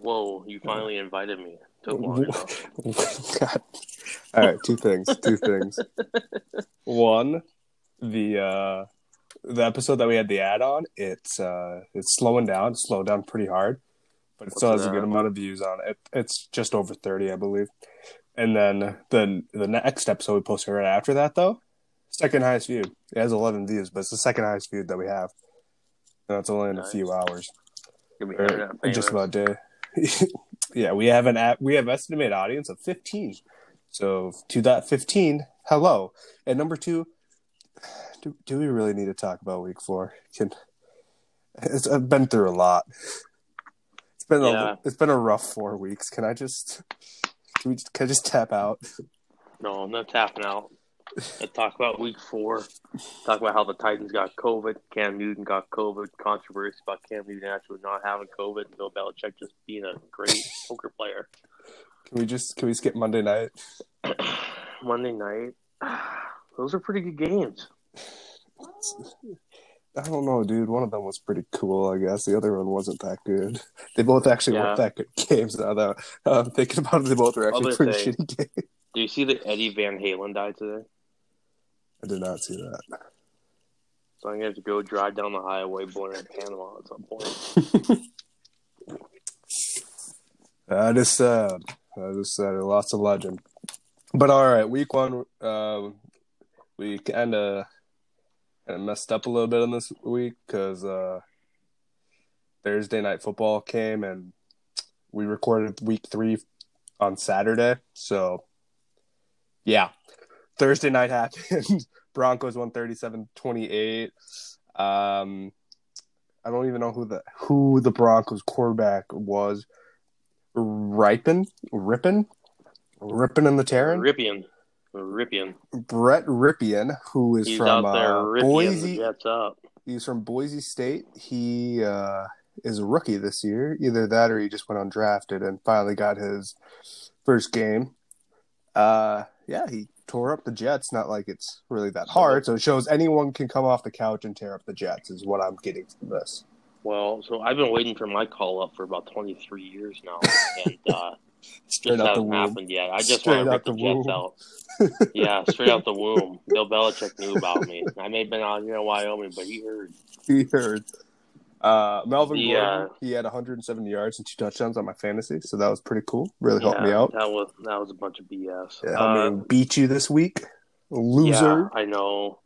Whoa, you finally invited me. Took long. God. All right, two things. Two things. One, the uh the episode that we had the ad on, it's uh it's slowing down, it's slowed down pretty hard, but it still What's has a good amount of views on it. It's just over thirty, I believe. And then the the next episode we posted right after that though, second highest viewed. It has eleven views, but it's the second highest viewed that we have. And it's only in a few hours. Just about day. yeah, we have an app. We have estimated audience of fifteen. So to that fifteen, hello. And number two, do do we really need to talk about week four? Can it's, I've been through a lot. It's been Yeah. a it's been a rough four weeks. Can I just can we can I just tap out? No, I'm not tapping out. Let's talk about week four. Talk about how the Titans got COVID. Cam Newton got COVID. Controversy about Cam Newton actually not having COVID. Bill Belichick just being a great poker player. Can we just can we skip Monday night? Monday night. Those are pretty good games. I don't know, dude. One of them was pretty cool, I guess. The other one wasn't that good. They both actually Yeah. weren't that good games. Now that I'm thinking about it, they both were actually pretty thing. shitty games. Do you see that Eddie Van Halen died today? I did not see that. So I'm gonna have to go drive down the highway born in Panama at some point. That is sad. That is sad. Lots of legend. But all right, week one, um, we kind of kind of messed up a little bit in this week because uh, Thursday night football came and we recorded week three on Saturday. So, yeah, Thursday night happened. Broncos won 37-28. Um, I don't even know who the who the Broncos quarterback was. Ripon, Rippin, Rippin in the Terran. Rypien. Rypien. Brett Rypien, who is He's from uh, Boise. He's from Boise State. He uh, is a rookie this year. Either that or he just went undrafted and finally got his first game. Uh, yeah, he tore up the Jets. Not like it's really that hard. So it shows anyone can come off the couch and tear up the Jets. Is what I'm getting from this. Well, so I've been waiting for my call up for about 23 years now, and uh, Straight just out the hasn't womb. happened yet. I just Straight want to rip the, the Jets out. yeah, straight out the womb. Bill Belichick knew about me. I may have been out here in Wyoming, but he heard. He heard. Uh, Melvin The, Gordon, uh, he had 170 yards and two touchdowns on my fantasy, so that was pretty cool. Really helped me out. That was that was a bunch of BS. Yeah, Uh, me beat you this week, loser. Yeah, I know.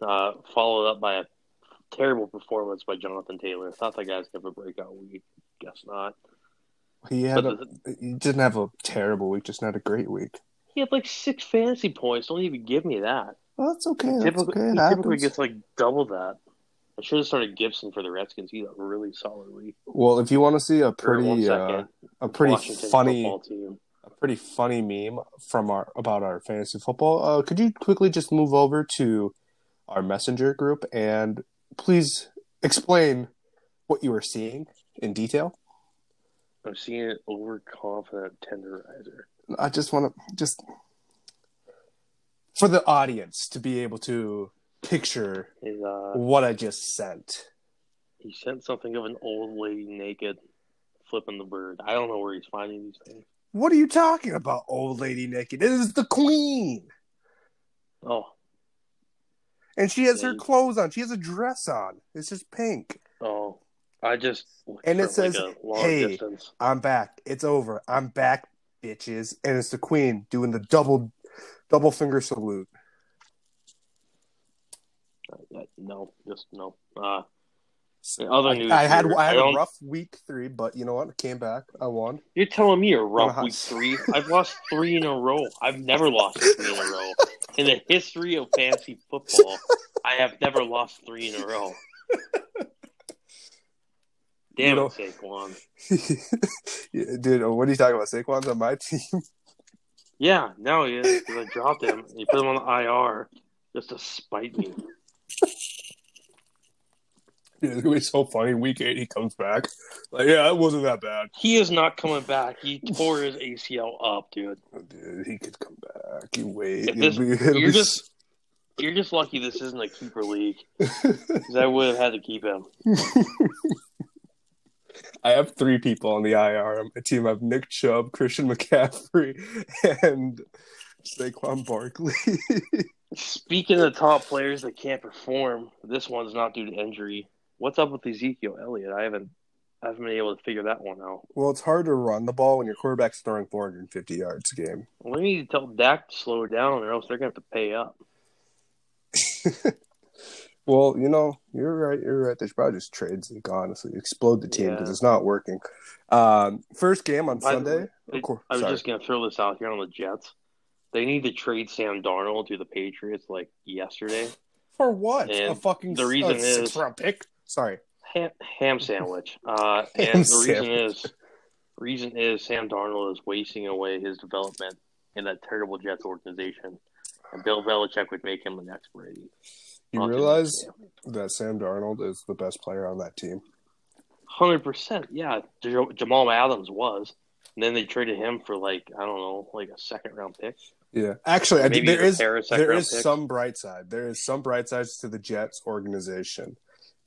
Uh, followed up by a terrible performance by Jonathan Taylor. Thought that guy's gonna have a breakout week. Guess not. He had a, the, he didn't have a terrible week, just not a great week. he had like six fantasy points. Don't even give me that. Well, that's okay. That's Typically, okay. It he typically gets like double that. I should have started Gibson for the Redskins. He a really solid week. Well, if you want to see a pretty, uh, a pretty Washington funny, team. a pretty funny meme from our about our fantasy football, uh, could you quickly just move over to our messenger group and please explain what you are seeing in detail? I'm seeing an overconfident tenderizer. I just want to just for the audience to be able to picture Is uh, what I just sent. he sent something of an old lady naked, flipping the bird. I don't know where he's finding these things. What are you talking about, old lady naked? It is the queen, Oh, and she has her clothes on. She has a dress on. It's just pink. oh, I just And it from, like, says, "Hey." distance. I'm back. It's over. I'm back, bitches. And it's the queen doing the double, double finger salute. No, just no. Uh, other I, news, I had here, I had a rough week three, but you know what? I came back. I won. You're telling me a rough week three? I've lost three in a row. I've never lost three in a row. In the history of fantasy football, I have never lost three in a row. Damn You know- it, Saquon. Yeah, Dude, what are you talking about? Saquon's on my team. Yeah, no, he is I dropped him. You put him on the IR just to spite me. Dude, it's gonna be so funny. Week eight, he comes back. Like, yeah, it wasn't that bad. He is not coming back. He tore his ACL up, dude. Oh, dude, he could come back. You wait. If this- be- you're be just- You're just lucky this isn't a keeper league because I would have had to keep him. I have three people on the IR on my team. I have Nick Chubb, Christian McCaffrey, and Saquon Barkley. Speaking of top players that can't perform, this one's not due to injury. What's up with Ezekiel Elliott? I haven't I haven't been able to figure that one out. well, it's hard to run the ball when your quarterback's throwing 450 yards a game. We need to tell Dak to slow down, or else they're going to have to pay up. Well, you know, you're right. You're right. They should probably just trade Zeke, honestly. Explode the team because Yeah. it's not working. Um, first game on By Sunday. way, Of course, I was sorry. just going to throw this out here on the Jets. They need to trade Sam Darnold to the Patriots like yesterday. For what? And a fucking the reason a six is- round pick? Sorry. Ham, ham sandwich. Uh, Ham and the reason is, reason is Sam Darnold is wasting away his development in that terrible Jets organization, and Bill Belichick would make him the next Brady. You realize that Sam Darnold is the best player on that team. Hundred percent, yeah. Jamal Adams was, and then they traded him for like I don't know, like a second round pick. Yeah. Actually, I there is pair of second there is picks. some bright side. There is some bright sides to the Jets organization.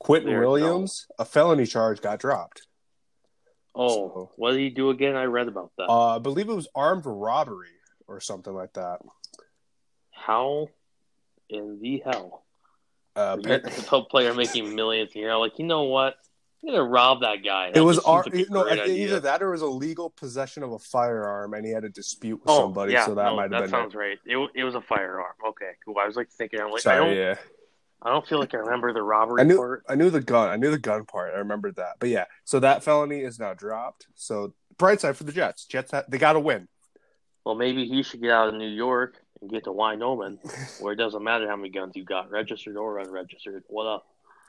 Quinnen There- Williams, a felony charge got dropped. Oh, So- what did he do again? I read about that. Uh, I believe it was armed robbery or something like that. How in the hell? Uh, You get the top player making millions, and you're like, you know what? I'm gonna rob that guy. It was ar- no, great I- idea. either that or it was illegal possession of a firearm, and he had a dispute with Oh, somebody, yeah, so that no, might have that been. sounds right. It, it was a firearm. Okay, cool. I was like thinking, I'm it. like, I don't, yeah, I don't feel like I remember the robbery I knew, part. I knew the gun, I knew the gun part. I remembered that, but yeah, so that felony is now dropped. So bright side for the Jets. Jets, ha- they got to win. Well, maybe he should get out of New York and get to Wyoming, where it doesn't matter how many guns you got, registered or unregistered. What up?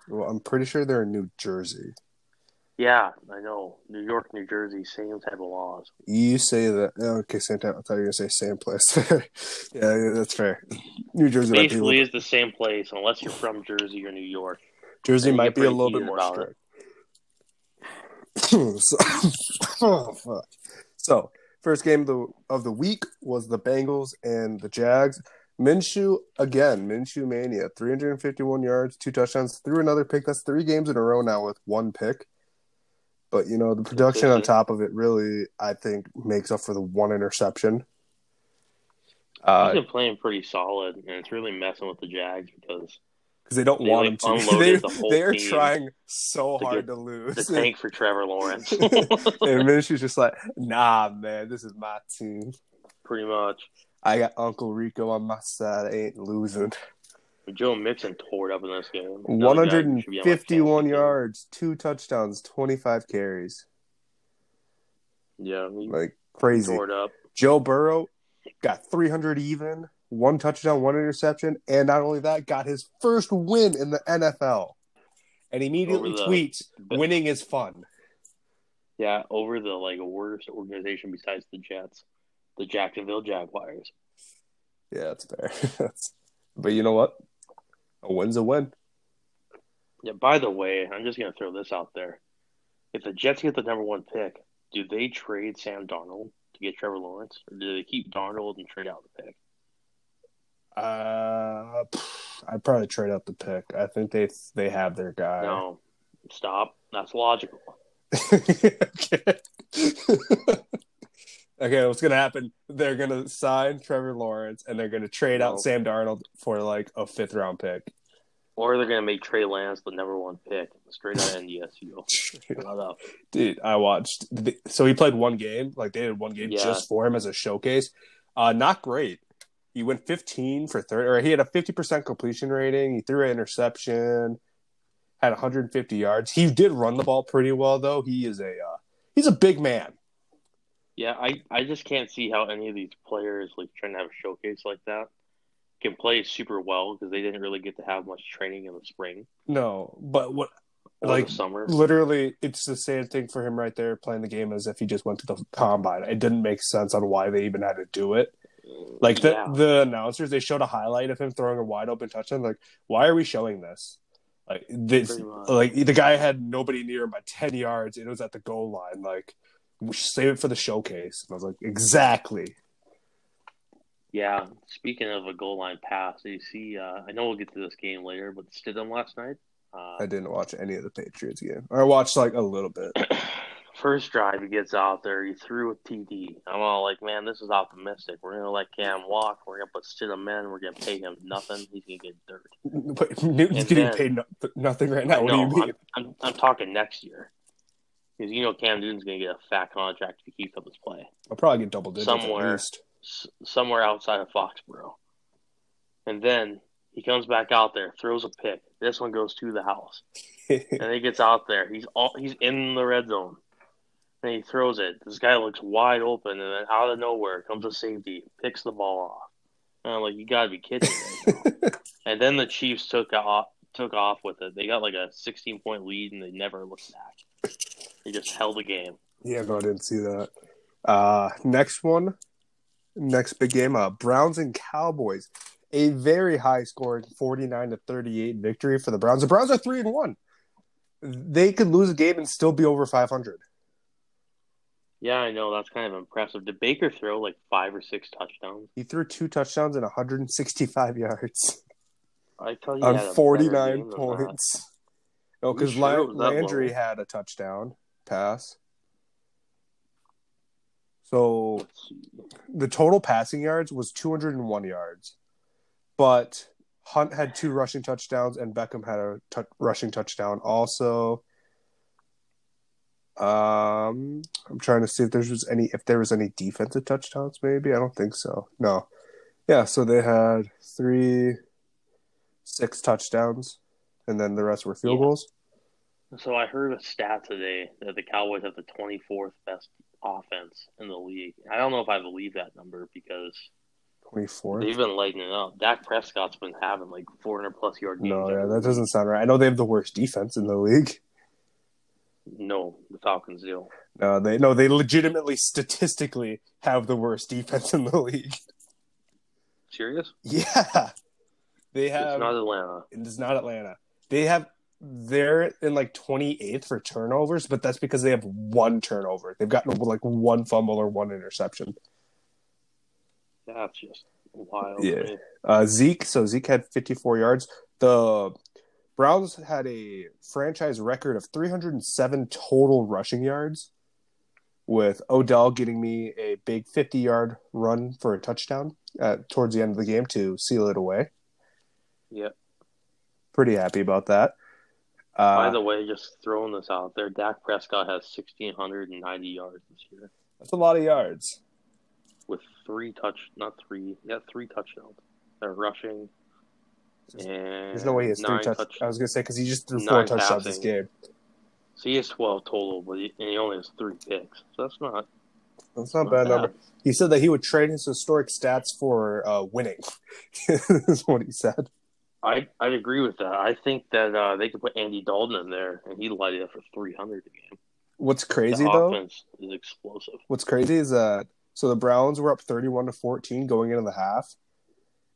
Well, I'm pretty sure they're in New Jersey. Yeah, I know. New York, New Jersey, same type of laws. You say that? Okay, same time. I thought you were gonna say same place. yeah, yeah, that's fair. New Jersey might be Basically, is the same place unless you're from Jersey or New York. Jersey might be a little bit more strict. so, oh, fuck. so, first game of the of the week was the Bengals and the Jags. Minshew again, Minshew mania, 351 yards, two touchdowns, threw another pick. That's three games in a row now with one pick. But you know the production on top of it really, I think, makes up for the one interception. Uh, He's been playing pretty solid, and it's really messing with the Jags because because they don't They, want like, him to. unloaded They, the they are trying so to hard to lose. the tank for Trevor Lawrence. and Minshew's just like, nah, man, this is my team. pretty much. I got Uncle Rico on my side. I ain't losing. Joe Mixon tore it up in this game. Another guy who should be on my 151 yards, two touchdowns, 25 carries. Yeah, Like crazy. tore it up. Joe Burrow got 300 even, one touchdown, one interception, and not only that, got his first win in the NFL. And immediately the- tweets, "Winning is fun." Yeah, over the like worst organization besides the Jets, the Jacksonville Jaguars. Yeah, that's fair. But you know what? A win's a win. Yeah. By the way, I'm just gonna throw this out there. If the Jets get the number one pick, do they trade Sam Darnold to get Trevor Lawrence, or do they keep Darnold and trade out the pick? Uh, I'd probably trade out the pick. I think they they have their guy. No, stop. That's logical. okay. what's gonna happen? They're gonna sign Trevor Lawrence and they're gonna trade out Sam Darnold for like a fifth round pick. Or they're gonna make Trey Lance the number one pick straight out of NDSU. Dude, I watched. So he played one game. Like they did one game Yeah. just for him as a showcase. Uh, not great. He went 15 for 30, or he had a 50% completion rating. He threw an interception, had 150 yards. He did run the ball pretty well, though. He is a uh, he's a big man. Yeah, I, I just can't see how any of these players like trying to have a showcase like that can play super well because they didn't really get to have much training in the spring No, but what like summer. literally, it's the same thing for him right there, playing the game as if he just went to the combine. It didn't make sense on why they even had to do it. Like the yeah. the announcers, they showed a highlight of him throwing a wide open touchdown. Like, why are we showing this? Like this, like the guy had nobody near him by ten yards. and It was at the goal line. Like, save it for the showcase. And I was like, exactly. Yeah, speaking of a goal line pass, you see, uh, I know we'll get to this game later, but Stidham last night. Uh, I didn't watch any of the Patriots game. I watched like a little bit. First drive, he gets out there. He threw a TD. I'm all like, man, this is optimistic. We're gonna let Cam walk. We're gonna put Stidham in. We're gonna pay him nothing. He's gonna get dirt. But Newton's And getting then- paid no, nothing right now. What no, do you mean? I'm, I'm, I'm talking next year. Because you know Cam Newton's gonna get a fat contract if he keeps up his play. I'll probably get double digits somewhere. S- somewhere outside of Foxborough. And then he comes back out there, throws a pick. This one goes to the house. and he gets out there. He's all he's in the red zone. And he throws it. This guy looks wide open, and then out of nowhere comes a safety, picks the ball off. And I'm like, you gotta be kidding me. And then the Chiefs took off took off with it. They got like a 16 point lead, and they never looked back. They just held the game. yeah, no, I didn't see that. Uh, next one, next big game, uh, Browns and Cowboys. A very high scoring 49 to 38 victory for the Browns. The Browns are 3 and 1. They could lose a game and still be over 500. Yeah, I know that's kind of impressive. Did Baker throw like five or six touchdowns? He threw two touchdowns and 165 yards I tell you, on he had a better 49 game than points. No, because Landry had a touchdown pass. So the total passing yards was 201 yards, but Hunt had two rushing touchdowns and Beckham had a rushing touchdown also. Um, I'm trying to see if there was any if there was any defensive touchdowns. Maybe I don't think so. No, yeah. So they had three, six touchdowns, and then the rest were field Yeah. goals. So I heard a stat today that the Cowboys have the 24th best offense in the league. I don't know if I believe that number because Twenty four. they've been lighting it up. Dak Prescott's been having like 400 plus yard games. No, yeah, that doesn't sound right. I know they have the worst defense in the league. No, the Falcons do. No, they no, they legitimately statistically have the worst defense in the league. Serious? Yeah, they have. it's not Atlanta. It's not Atlanta. They have. They're in like 28th for turnovers, but that's because they have one turnover. They've gotten like one fumble or one interception. That's just wild. Yeah. Uh, Zeke, so Zeke had 54 yards. The Browns had a franchise record of 307 total rushing yards, with Odell getting me a big 50 yard run for a touchdown at, towards the end of the game to seal it away. Yep. Pretty happy about that. By Uh, the way, just throwing this out there, Dak Prescott has 1,690 yards this year that's a lot of yards. with three touch, not three, yeah, three touchdowns. They're rushing. There's no way he has three nine touch. touch- I was gonna say because he just threw four touchdowns this game. So he has 12 total, but he, and he only has three picks. So that's not, That's not a not bad bad. number. He said that he would trade his historic stats for uh, winning. is what he said. I, I'd agree with that. I think that uh, they could put Andy Dalton in there, and he'd light it up for 300 a game. What's crazy the though? offense is explosive. What's crazy is that so the Browns were up 31 to 14 going into the half,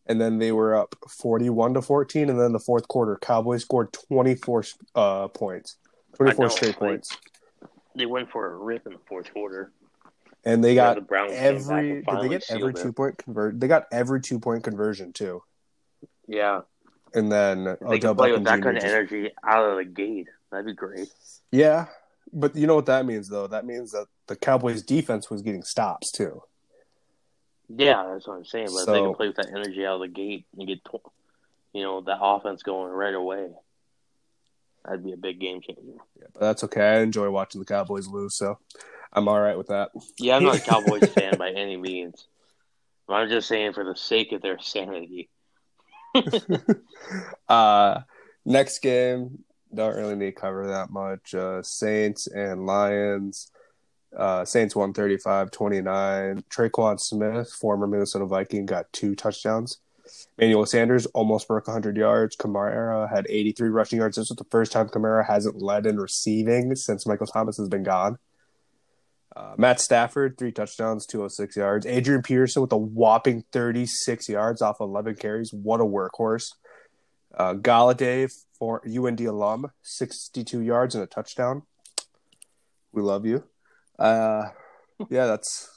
and then they were up 41 to 14, and then the fourth quarter, Cowboys scored 24 uh, points, 24 straight points, They went for a rip in the fourth quarter. and they got the Browns every. Did they get every two point convert? They got every two point conversion too, Yeah, and then they Odell could play Beckham with that Jr. kind of just- energy out of the gate. That'd be great. Yeah, but you know what that means though? That means that the Cowboys defense was getting stops too. Yeah, that's what I'm saying. But if they can play with that energy out of the gate and get, you know, that offense going right away, that'd be a big game changer. Yeah, but that's okay. I enjoy watching the Cowboys lose, so I'm all right with that. Yeah, I'm not a Cowboys fan by any means. But I'm just saying for the sake of their sanity. uh, next game, don't really need to cover that much. Uh, Saints and Lions. Uh, Saints won 35 29. Tre'Quan Smith, former Minnesota Viking, got two touchdowns. Manuel Sanders almost broke 100 yards. Kamara had 83 rushing yards. This was the first time Kamara hasn't led in receiving since Michael Thomas has been gone. Uh, Matt Stafford, three touchdowns, 206 yards. Adrian Peterson with a whopping 36 yards off 11 carries. What a workhorse. Uh, Golladay, for UND alum, 62 yards and a touchdown. We love you. Uh, yeah, that's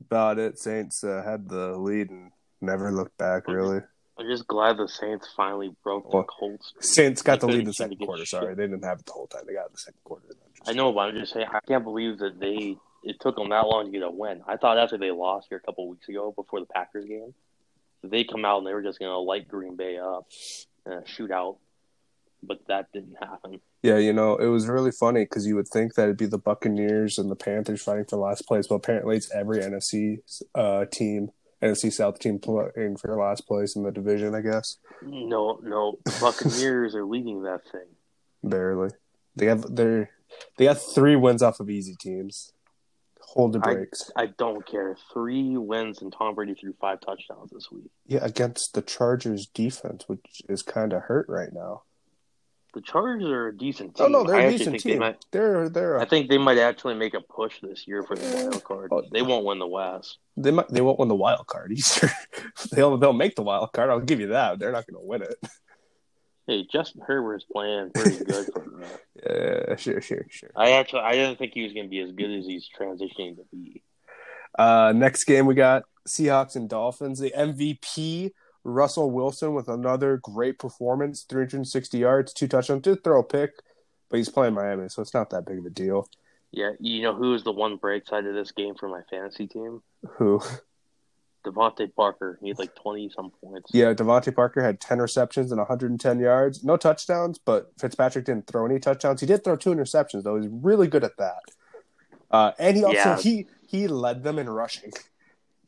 about it. Saints uh, had the lead and never looked back, really. I'm just glad the Saints finally broke Well, the Colts. Saints got the lead in the second quarter. shit. Sorry, they didn't have it the whole time. They got it the second quarter. I know, but I'm just saying, I can't believe that they it took them that long to get a win. I thought after they lost here a couple weeks ago before the Packers game, they come out and they were just going to light Green Bay up in a shootout, but that didn't happen. Yeah, you know, it was really funny because you would think that it'd be the Buccaneers and the Panthers fighting for last place, but apparently it's every NFC uh, team, NFC South team playing for last place in the division. I guess No, no, Buccaneers are leading that thing. barely. They have they're they got three wins off of easy teams. Hold the I- breaks. I don't care. Three wins and Tom Brady threw five touchdowns this week. Yeah, against the Chargers defense, which is kind of hurt right now. The Chargers are a decent team. Oh no, they're I a decent team. They might, They're they're I a, think they might actually make a push this year for the wild card. Oh. They won't win the West. they might they won't win the wild card either. they'll they'll make the wild card. I'll give you that. They're not going to win it. Hey, Justin Herbert's playing pretty good for them. Yeah, sure, sure, sure. I actually I didn't think he was going to be as good as he's transitioning to be. Uh, next game we got Seahawks and Dolphins. The MVP Russell Wilson with another great performance, 360 yards, two touchdowns, did throw a pick, but he's playing Miami, so it's not that big of a deal. Yeah, you know who is the one bright side of this game for my fantasy team? Who? DeVante Parker. He had like twenty some points. Yeah, DeVante Parker had 10 receptions and 110 yards, no touchdowns, but Fitzpatrick didn't throw any touchdowns. He did throw two interceptions though. He's really good at that. Uh, and he also Yeah. he he led them in rushing.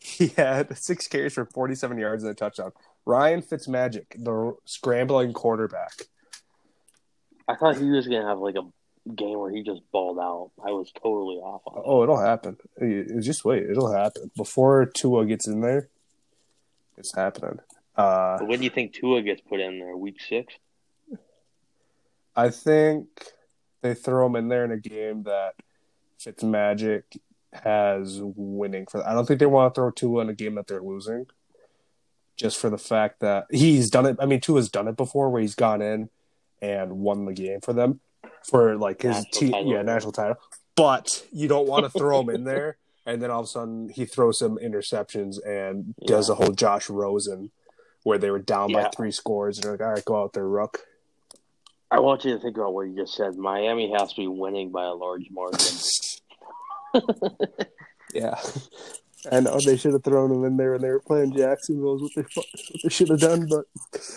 He had six carries for 47 yards and a touchdown. Ryan Fitzmagic, the scrambling quarterback. I thought he was going to have like a game where he just balled out. I was totally off on. it. Oh, it'll happen. You- Just wait, it'll happen before Tua gets in there. It's happening. Uh, But when do you think Tua gets put in there? Week six? I think they throw him in there in a game that Fitzmagic has winning for. I don't think they want to throw Tua in a game that they're losing, just for the fact that he's done it. I mean, Tua's done it before, where he's gone in and won the game for them for like his National team, title. yeah, national title. But you don't want to throw him in there, and then all of a sudden he throws some interceptions and does Yeah. a whole Josh Rosen, where they were down by three scores, and they're like, "All right, go out there, Rook." I want you to think about what you just said. Miami has to be winning by a large margin. Yeah. I know they should have thrown him in there when they were playing Jacksonville. Is what they, what they should have done, but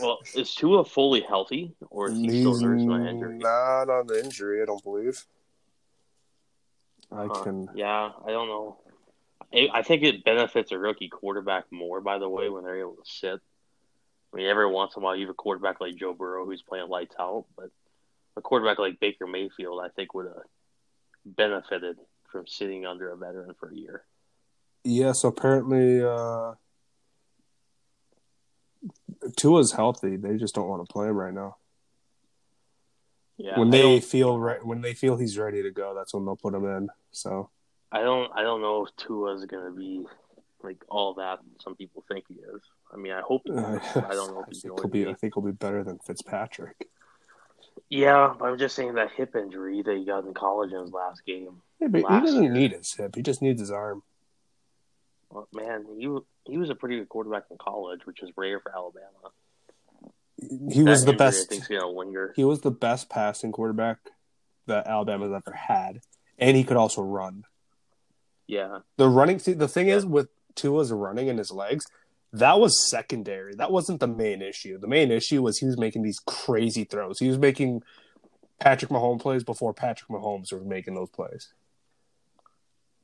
well, is Tua fully healthy, or is he he's still nursing an injury? not on the injury. I don't believe. I Huh. can. Yeah, I don't know. I, I think it benefits a rookie quarterback more, by the way, when they're able to sit. I mean, every once in a while, you have a quarterback like Joe Burrow who's playing lights out, but a quarterback like Baker Mayfield, I think, would have benefited from sitting under a veteran for a year. Yeah. So apparently, uh, Tua's healthy. They just don't want to play him right now. Yeah, when they feel right, when they feel he's ready to go, that's when they'll put him in. So I don't, I don't know if Tua's going to be like all that some people think he is. I mean, I hope. Uh. I don't know if I he's think going he'll be. I think he'll be better than Fitzpatrick. Yeah, but I'm just saying that hip injury that he got in college in his last game. Yeah, but he doesn't year. need his hip. He just needs his arm. Well, man, he he was a pretty good quarterback in college, which is rare for Alabama. He was That the injury, I best. is gonna linger. He was the best passing quarterback that Alabama's ever had, and he could also run. Yeah, The running. See, the thing is with Tua's running and his legs, that was secondary. That wasn't the main issue. The main issue was he was making these crazy throws. He was making Patrick Mahomes plays before Patrick Mahomes was making those plays.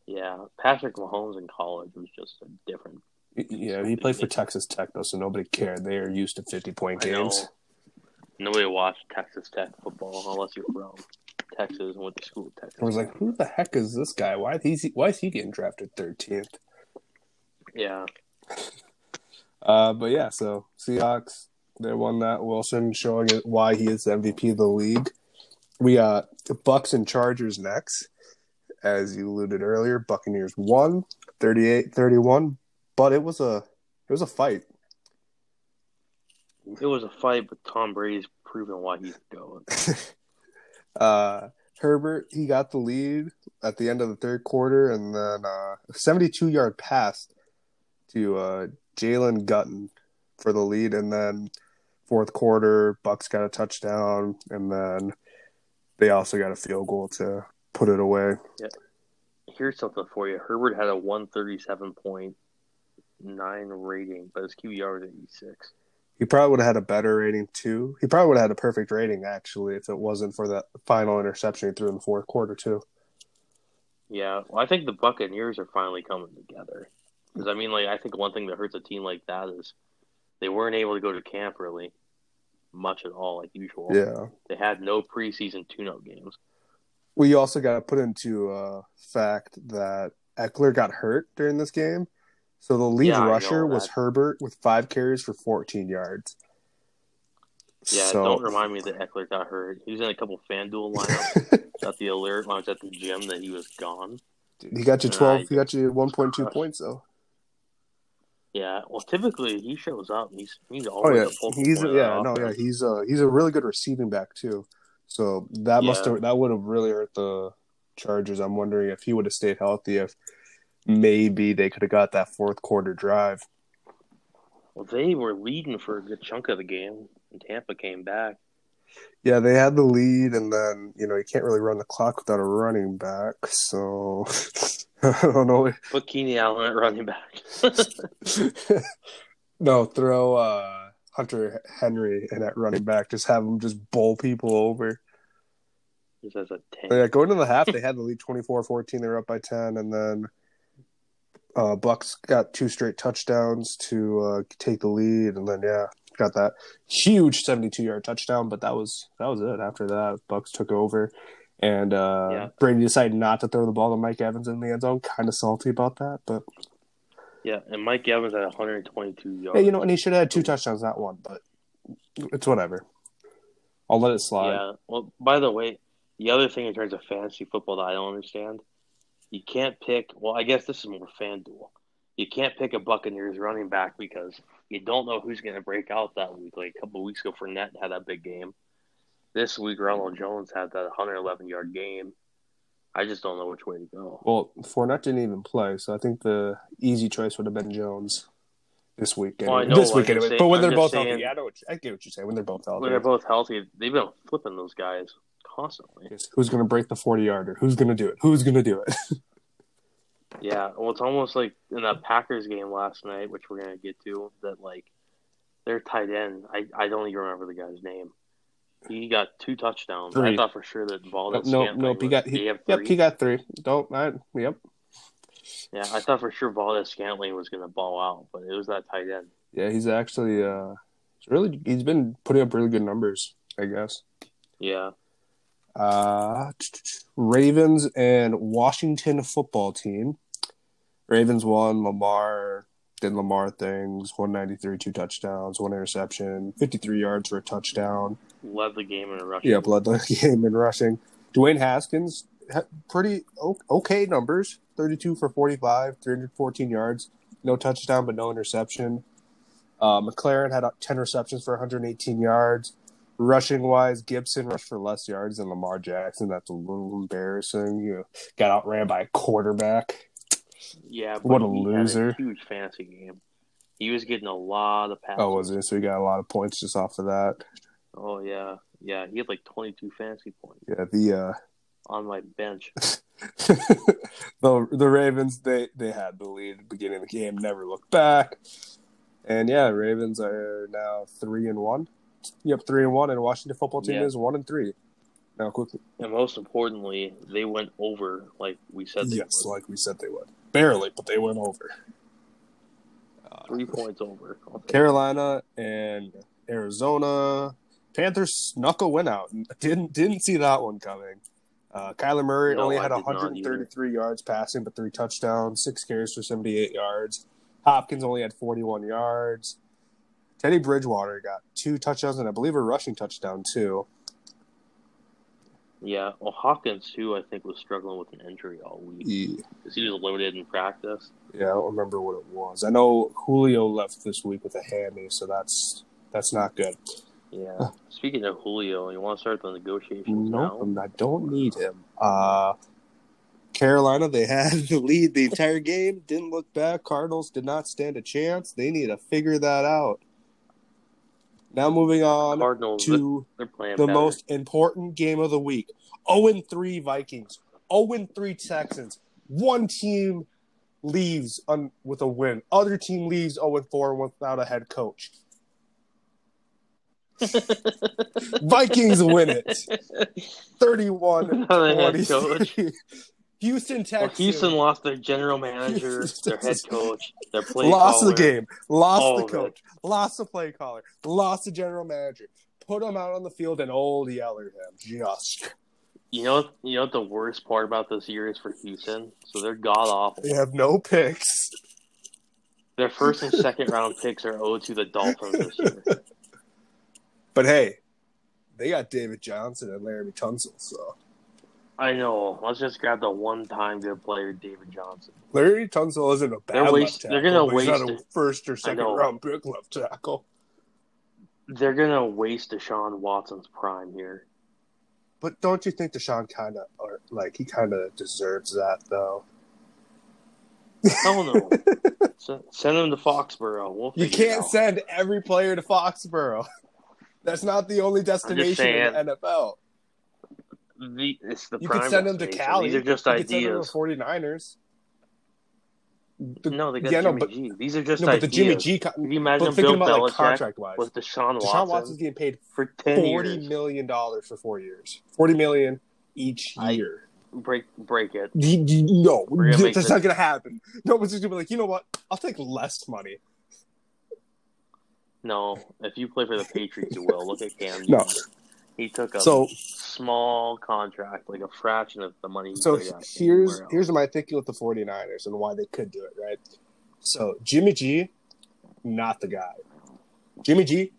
yeah. Patrick Mahomes in college was just a different. Yeah, he played for Texas Tech though, so nobody cared. They are used to fifty point games. Nobody watched Texas Tech football unless you're from Texas and went to school at Texas. I was like, who the heck is this guy? Why is he? Why is he getting drafted thirteenth? yeah, Uh, but yeah, so Seahawks they won that. Wilson showing it why he is the MVP of the league. We got the Bucks and Chargers next, as you alluded earlier. Buccaneers won 38-31, but it was a it was a fight. it was a fight, but Tom Brady's proven why he's going. uh, Herbert he got the lead at the end of the third quarter, and then uh, a seventy-two yard pass to uh, Jalen Guyton for the lead, and then fourth quarter, Bucks got a touchdown, and then they also got a field goal to put it away. Yeah. Here's something for you. Herbert had a 137.9 rating, but his QBR was 86. He probably would have had a better rating too. He probably would have had a perfect rating actually if it wasn't for that final interception he threw in the fourth quarter too. Yeah, well, I think the Buccaneers are finally coming together. Because I mean, like, I think one thing that hurts a team like that is they weren't able to go to camp really much at all, like usual. Yeah. They had no preseason tune-up games. Well, you also got to put into uh, fact that Ekeler got hurt during this game. So the lead Yeah, rusher was. Herbert with five carries for 14 yards. Yeah, so, don't remind me that Ekeler got hurt. He was in a couple FanDuel lineups. got the alert when I was at the gym that he was gone. Dude, he got you 12. he He got you 1.2 points though. Yeah, well, typically he shows up. and He's he's Oh yeah, a focal he's yeah no yeah he's uh he's a really good receiving back too. So that must have that would have really hurt the Chargers. I'm wondering if he would have stayed healthy, if maybe they could have got that fourth quarter drive. Well, they were leading for a good chunk of the game, and Tampa came back. Yeah, they had the lead, and then you know you can't really run the clock without a running back. So I don't know. Put Keenan Allen at running back. no, throw uh, Hunter Henry in at running back. Just have him just bowl people over. Just as a tank. But yeah, going to the half, they had the lead 24-14. They were up by 10, and then uh, Bucks got two straight touchdowns to uh, take the lead, and then yeah, got that huge 72-yard touchdown. But that was that was it. After that, Bucks took over, and uh, Yeah. Brady decided not to throw the ball to Mike Evans in the end zone. Kind of salty about that, but Yeah, and Mike Evans had 122 yards. yeah, you know, and he should have had two touchdowns, not one. But it's whatever. I'll let it slide. Yeah. Well, by the way, the other thing in terms of fantasy football that I don't understand, you can't pick. Well, I guess this is more FanDuel. You can't pick a Buccaneers running back because you don't know who's going to break out that week. Like a couple of weeks ago, Fournette had that big game. This week, Ronald Jones had that 111 yard game. I just don't know which way to go. Well, Fournette didn't even play, so I think the easy choice would have been Jones this week. Well, I know, this week anyway. saying- but when I'm they're both saying- healthy, I know. What, I get what you're saying. When they're both healthy, When they're both healthy, they've been flipping those guys constantly. Yes. who's going to break the forty yarder? Who's going to do it? Who's going to do it? Yeah, well, it's almost like in that Packers game last night, which we're gonna get to. That like their tight end, I I don't even remember the guy's name. He got two touchdowns. Three. I thought for sure that Valdes. no, Scantling nope. He got. He, have yep, he got three. Don't. I, yep. Yeah, I thought for sure Valdes-Scantling was gonna ball out, but it was that tight end. Yeah, he's actually. uh really. He's been putting up really good numbers. I guess. Yeah, Uh, Ravens and Washington football team. Ravens won. Lamar did Lamar things. 193, two touchdowns, one interception, 53 yards for a touchdown. Led the game in a rushing. Yeah, blood the game in rushing. Dwayne Haskins, had pretty okay numbers 32 for 45, 314 yards. No touchdown, but no interception. Uh, McLaurin had uh, 10 receptions for 118 yards. Rushing wise, Gibson rushed for less yards than Lamar Jackson. That's a little embarrassing. You got outran by a quarterback. Yeah, but What a he loser. A huge fantasy game. He was getting a lot of passes. Oh, was it? So he got a lot of points just off of that. Oh yeah, yeah. He had like 22 fantasy points Yeah, the uh, on my bench. the the Ravens they they had the lead at the beginning of the game, never looked back, and yeah, Ravens are now three and one. Yep, three and one, and Washington football team Yeah. is one and three. Now, quickly, And most importantly, they went over like we said they yes, would. like we said they would, barely, but they went over. Three points over. I'll take it. Carolina and Arizona Panthers snuck a win out. Didn't didn't see that one coming. Uh, Kyler Murray No, only had 133 yards passing, but three touchdowns, six carries for 78 yards. Hopkins only had 41 yards. Teddy Bridgewater got two touchdowns and I believe a rushing touchdown too. Yeah, well, Hopkins too. I think was struggling with an injury all week Yeah, he was limited in practice. Yeah, I don't remember what it was. I know Julio left this week with a hammy, so that's that's not good. Yeah. Speaking of Julio, you want to start the negotiations Nope, now? I don't need him. Uh, Carolina, they had the lead the entire game. Didn't look back. Cardinals did not stand a chance. They need to figure that out. Now moving on Cardinals, to the better. most important game of the week. 0 3 Vikings, 0 3 Texans. One team leaves on, with a win. Other team leaves 0 4 without a head coach. Vikings win it. 31 Without oh, a head 23. Houston Well, Texans Houston lost their general manager, their head coach, their play lost caller. the game, lost the coach, lost the play caller, lost the general manager. Put him out on the field and old Yellerham just You know, you know what the worst part about this year is for Houston. So they're god awful. they have no picks. Their first and second round picks are owed to the Dolphins this year. But hey, they got David Johnson and Laremy Tunsil, so I know. Let's just grab the one time good player, David Johnson. Larry Tunsil isn't a bad They're left tackle. they're gonna he's not waste a it. first or second round pick left tackle. They're gonna waste Deshaun Watson's prime here. But don't you think Deshaun kind of, or like he kind of deserves that though? Hell no. send, send him to Foxborough. We'll You can't send every player to Foxborough. That's not the only destination in the NFL. The, it's the You could send them to. Cali. These are just you could send them ideas. to 49ers. The- No, they got yeah, no, Jimmy but, G. These are just no, but the. Jimmy G. Con- Can you but imagine thinking Bill about like contract wise, with Deshaun Watson, Deshaun Watson's getting paid for ten forty years? million dollars for four years. Forty million each I- year. Break, break it. No, We're gonna make that's this- not gonna happen. No one's just gonna be like, you know what? I'll take less money. No, if you play for the Patriots, you will. Look at Cam. No. He took a So, small contract, like a fraction of the money. He so here's here's my thinking with the 49ers and why they could do it, right? So Jimmy G, not the guy. Jimmy G,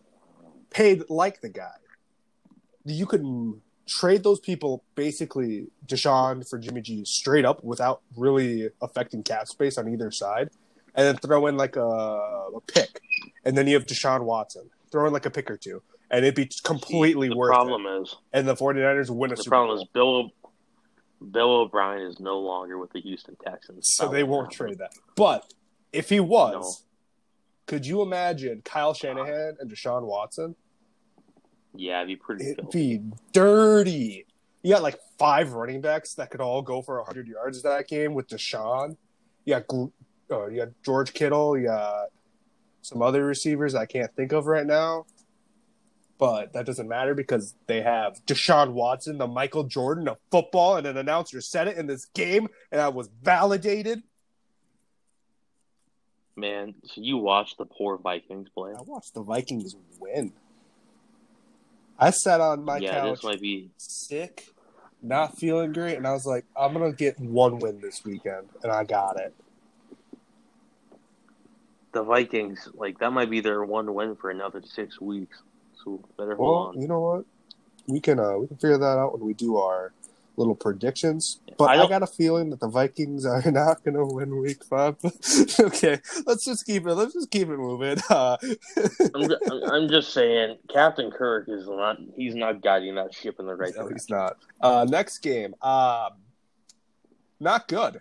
paid like the guy. You could trade those people basically Deshaun for Jimmy G straight up without really affecting cap space on either side, and then throw in like a, a pick, and then you have Deshaun Watson. throwing like a pick or two, and it'd be completely worth the worth problem it. is And the 49ers win a the Super problem Bowl. is Bill Bill O'Brien is no longer with the Houston Texans, so they won't won't trade that. But if he was, No. could you imagine Kyle Shanahan and Deshaun Watson? Yeah, it'd be pretty It'd filthy. be dirty. You got like five running backs that could all go for 100 yards that game with Deshaun. You got, uh, you got George Kittle. You got some other receivers I can't think of right now. But that doesn't matter because they have Deshaun Watson, the Michael Jordan of football, and an announcer said it in this game, and I was validated. Man, so you watch the poor Vikings play. I watched the Vikings win. I sat on my yeah, couch this might be sick, not feeling great, and I was like, I'm gonna get one win this weekend, and I got it. The Vikings. Like that might be their one win for another six weeks. So better Well, hold on. you know what? We can uh we can figure that out when we do our little predictions. But I I, got a feeling that the Vikings are not gonna win week five. okay, let's just keep it let's just keep it moving. Uh, I'm, ju- I'm- just saying, Captain Kirk is not. He's not guiding that ship in the right no, direction. he's not. Uh next game. Um not good.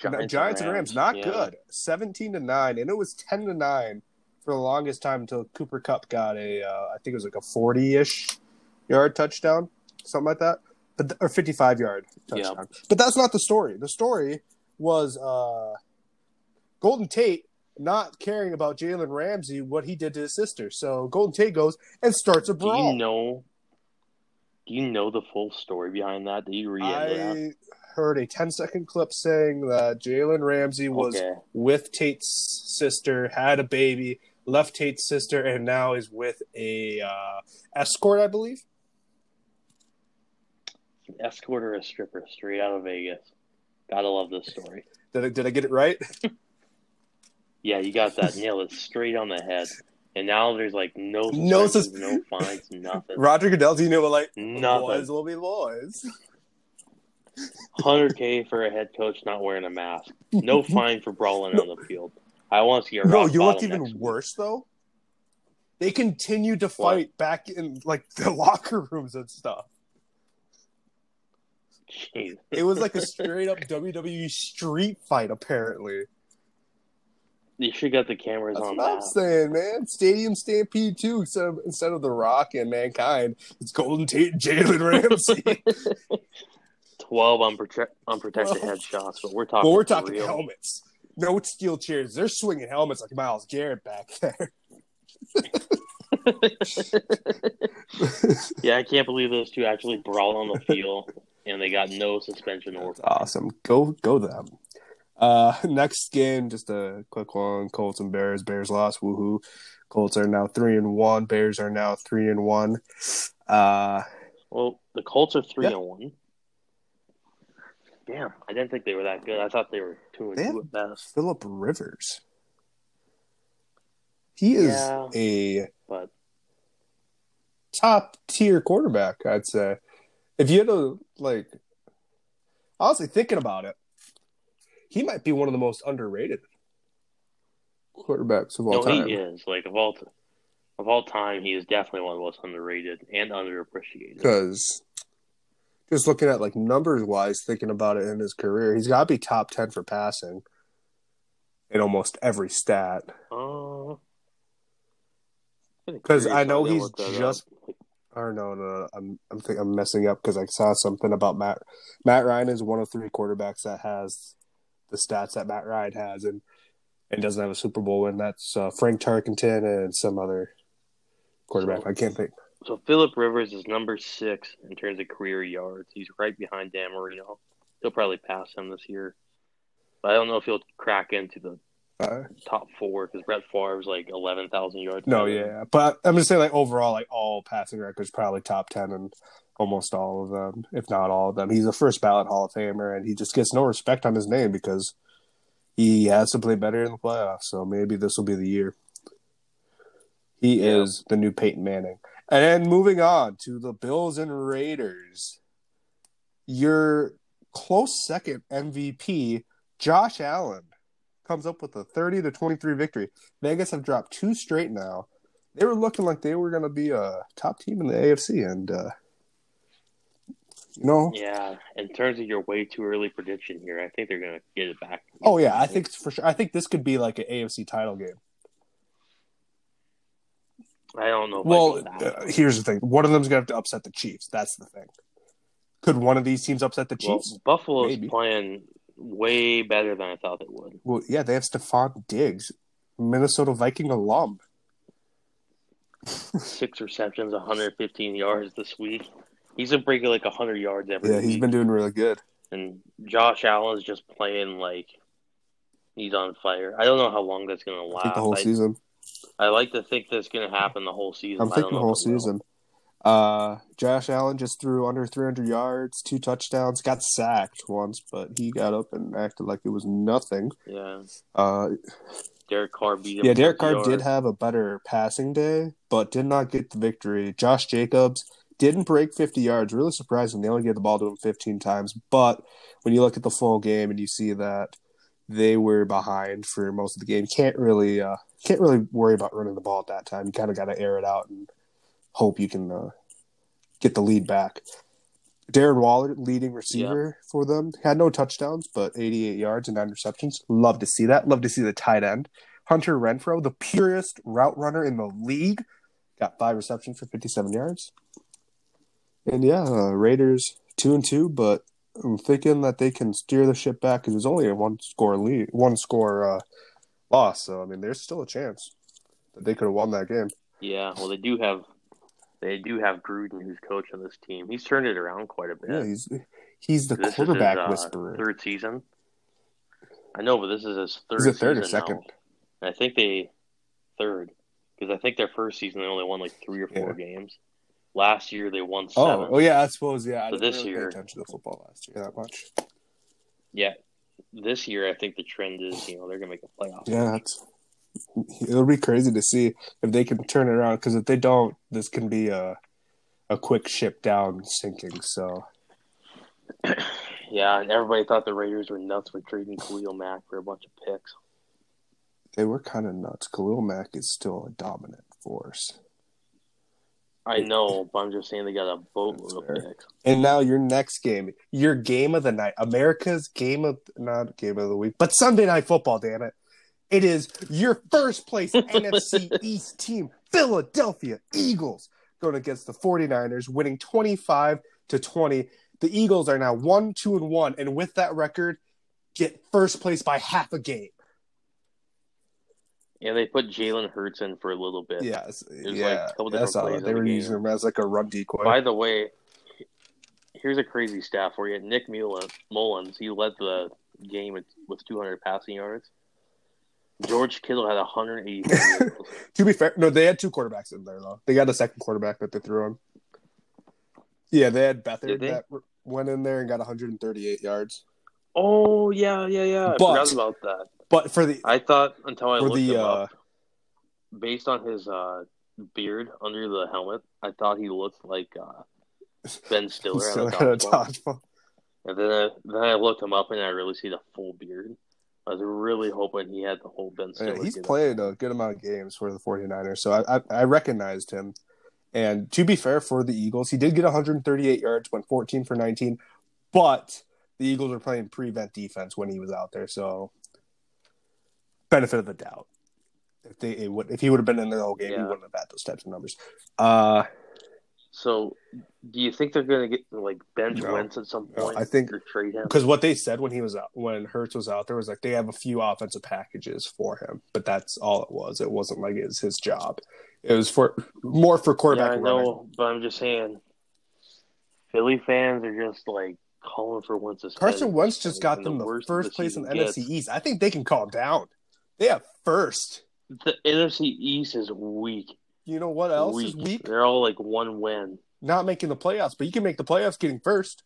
Giants, Giants, and Rams, not yeah. good. Seventeen to nine, and it was ten to nine for the longest time until Cooper Kupp got a, uh, I think it was like a forty-ish yard touchdown, something like that, but or fifty-five yard touchdown. But that's not the story. The story was uh, Golden Tate not caring about Jalen Ramsey, what he did to his sister. So Golden Tate goes and starts a brawl. Do you know? Do you know the full story behind that? Did you read into that? Heard a 10 second clip saying that Jalen Ramsey was Okay. with Tate's sister, had a baby, left Tate's sister, and now is with a uh, escort, I believe. Escort or a stripper straight out of Vegas. Gotta love this story. Did I, did I get it right? Yeah, you got that Nail it straight on the head. And now there's like no No suspensions, no fines, nothing. Roger Goodell, do you know what, like, Nothing. boys will be boys? 100K for a head coach not wearing a mask. No fine for brawling on the field. I want to see a No, rock you know what's bottom even next week. worse, though? They continued to What? fight back in, like, the locker rooms and stuff. Jeez. It was like a straight up WWE street fight, apparently. You should get the cameras That's on what I'm saying, man. Stadium Stampede too. Instead of instead of the Rock and Mankind, it's Golden Tate and Jalen Ramsey. Twelve unprote- unprotected Well, headshots, but we're talking. but we're talking real. helmets. No steel chairs. They're swinging helmets like Myles Garrett back there. Yeah, I can't believe those two actually brawled on the field, and they got no suspension or. Awesome. Go go them. Uh, next game, just a quick one. Colts and Bears. Bears lost. Woohoo. Colts are now three and one. Bears are now three and one. Uh, Well, the Colts are three Yeah. and one. Damn, I didn't think they were that good. I thought they were two and They two at best. Philip Rivers. He is Yeah. a But top tier quarterback, I'd say. If you had to like honestly thinking about it, he might be one of the most underrated quarterbacks of all no, time. he is like of all t- of all time. He is definitely one of the most underrated and underappreciated. Because just looking at like numbers wise, thinking about it in his career, he's got to be top ten for passing in almost every stat. Uh, Because I know he's just- up. Or no, no, no I'm I'm think I'm messing up because I saw something about Matt. Matt Ryan is one of three quarterbacks that has the stats that Matt Ryan has, and and doesn't have a Super Bowl win. That's uh, Frank Tarkenton and some other quarterback. I can't think. So Philip Rivers is number six in terms of career yards. He's right behind Dan Marino. He'll probably pass him this year, but I don't know if he'll crack into the Uh, top four because Brett Favre's like eleven thousand yards. no, yeah, but I'm just saying like overall, like all passing records, probably top ten and almost all of them, if not all of them. He's a first ballot Hall of Famer, and he just gets no respect on his name because he has to play better in the playoffs. So maybe this will be the year. He Yeah. is the new Peyton Manning. And then moving on to the Bills and Raiders. Your close second MVP, Josh Allen, comes up with a 30 to 23 victory. Vegas have dropped two straight now. They were looking like they were going to be a top team in the AFC. And, uh, you know, Yeah, in terms of your way too early prediction here, I think they're gonna get it back. oh, yeah, I think for sure. I think this could be like an AFC title game. I don't know. Well, uh, here's the thing one of them's going to have to upset the Chiefs. That's the thing. Could one of these teams upset the well, Chiefs? Buffalo's Maybe. playing way better than I thought it would. Well, yeah, they have Stefon Diggs, Minnesota Viking alum. Six receptions, 115 yards this week. He's been breaking like 100 yards every Yeah, week. he's been doing really good. and Josh Allen's just playing like he's on fire. I don't know how long that's gonna I last. the whole I, season. I like to think that's gonna happen the whole season. I'm thinking the whole if it will. season. Uh, Josh Allen just threw under 300 yards, two touchdowns, got sacked once, but he got up and acted like it was nothing. Yeah, Uh, Derek Carr beat him. yeah, Derek 50 Carr did have a better passing day, but did not get the victory. Josh Jacobs didn't break 50 yards. Really surprising. They only gave the ball to him 15 times. But when you look at the full game and you see that they were behind for most of the game, can't really uh, can't really worry about running the ball at that time. You kind of got to air it out and hope you can uh, get the lead back. Darren Waller, leading receiver for them, had no touchdowns, but 88 yards and nine receptions. Love to see that. Love to see the tight end. Hunter Renfrow, the purest route runner in the league, got five receptions for 57 yards. And yeah, uh, Raiders two and two, but I'm thinking that they can steer the ship back because there's only a one score lead, one score uh, loss. So I mean, there's still a chance that they could have won that game. Yeah, well, they do have they do have Gruden, who's coaching this team. He's turned it around quite a bit. Yeah, he's he's the This is quarterback his, uh, whisperer. Third season. I know, but this is his third. Is it third or second? I think they third because I think their first season they only won like three or four games. Last year they won oh, seven. Oh, oh yeah, I suppose yeah. I But didn't this really year- pay attention to football last year that much. Yeah, this year I think the trend is you know they're gonna make a playoff. Yeah, it'll be crazy to see if they can turn it around. Because if they don't, this can be a a quick ship down sinking. So Yeah, and everybody thought the Raiders were nuts for trading Khalil Mack for a bunch of picks. they were kind of nuts. Khalil Mack is still a dominant force. I know, but I'm just saying they got a boatload of picks. And now your next game, your game of the night, America's game of not game of the week, but Sunday night football. Damn it, It is your first place NFC East team, Philadelphia Eagles, going against the 49ers, winning 25 to 20. The Eagles are now 1 2 and 1 and with that record get first place by half a game. Yeah, they put Jalen Hurts in for a little bit. Yes. There's yeah. like a couple that's different all. plays They in the were game. using him as like a run decoy. By the way, here's a crazy stat for you. Nick Mullens, Mullens he led the game with- with 200 passing yards. George Kittle had 180. To be fair, no, they had two quarterbacks in there though. They got a second quarterback that they threw on. Yeah, they had Beathard they? that went in there and got 138 yards. Oh yeah, yeah, yeah. I forgot about that. But for the I thought until I looked the him uh, up, based on his uh, beard under the helmet, I thought he looked like uh, Ben Stiller. still at had a dodgeball. And then I, then I looked him up and I really see the full beard. I was really hoping he had the whole Ben Stiller. Yeah, he's up. played a good amount of games for the 49ers, so I, I, I recognized him. And to be fair for the Eagles, he did get 138 yards, went 14 for 19, but the Eagles were playing prevent defense when he was out there, so benefit of the doubt. If they it would, if he would have been in the whole game, he wouldn't have had those types of numbers. Uh, So, do you think they're going to get like bench No. Wentz at some No, point? I think- or trade him. because what they said when he was out, when Hurts was out there, was like they have a few offensive packages for him, but that's all it was. It wasn't like it was his job. It was for more for Yeah, quarterback. I running. but I'm just saying, Philly fans are just like calling for Wentz's. Carson Wentz just got them the, worse first place in the NFC East. I think they can calm down. They have first. The NFC East is weak. You know what else is weak. weak? They're all like one win. Not making the playoffs, but you can make the playoffs getting first.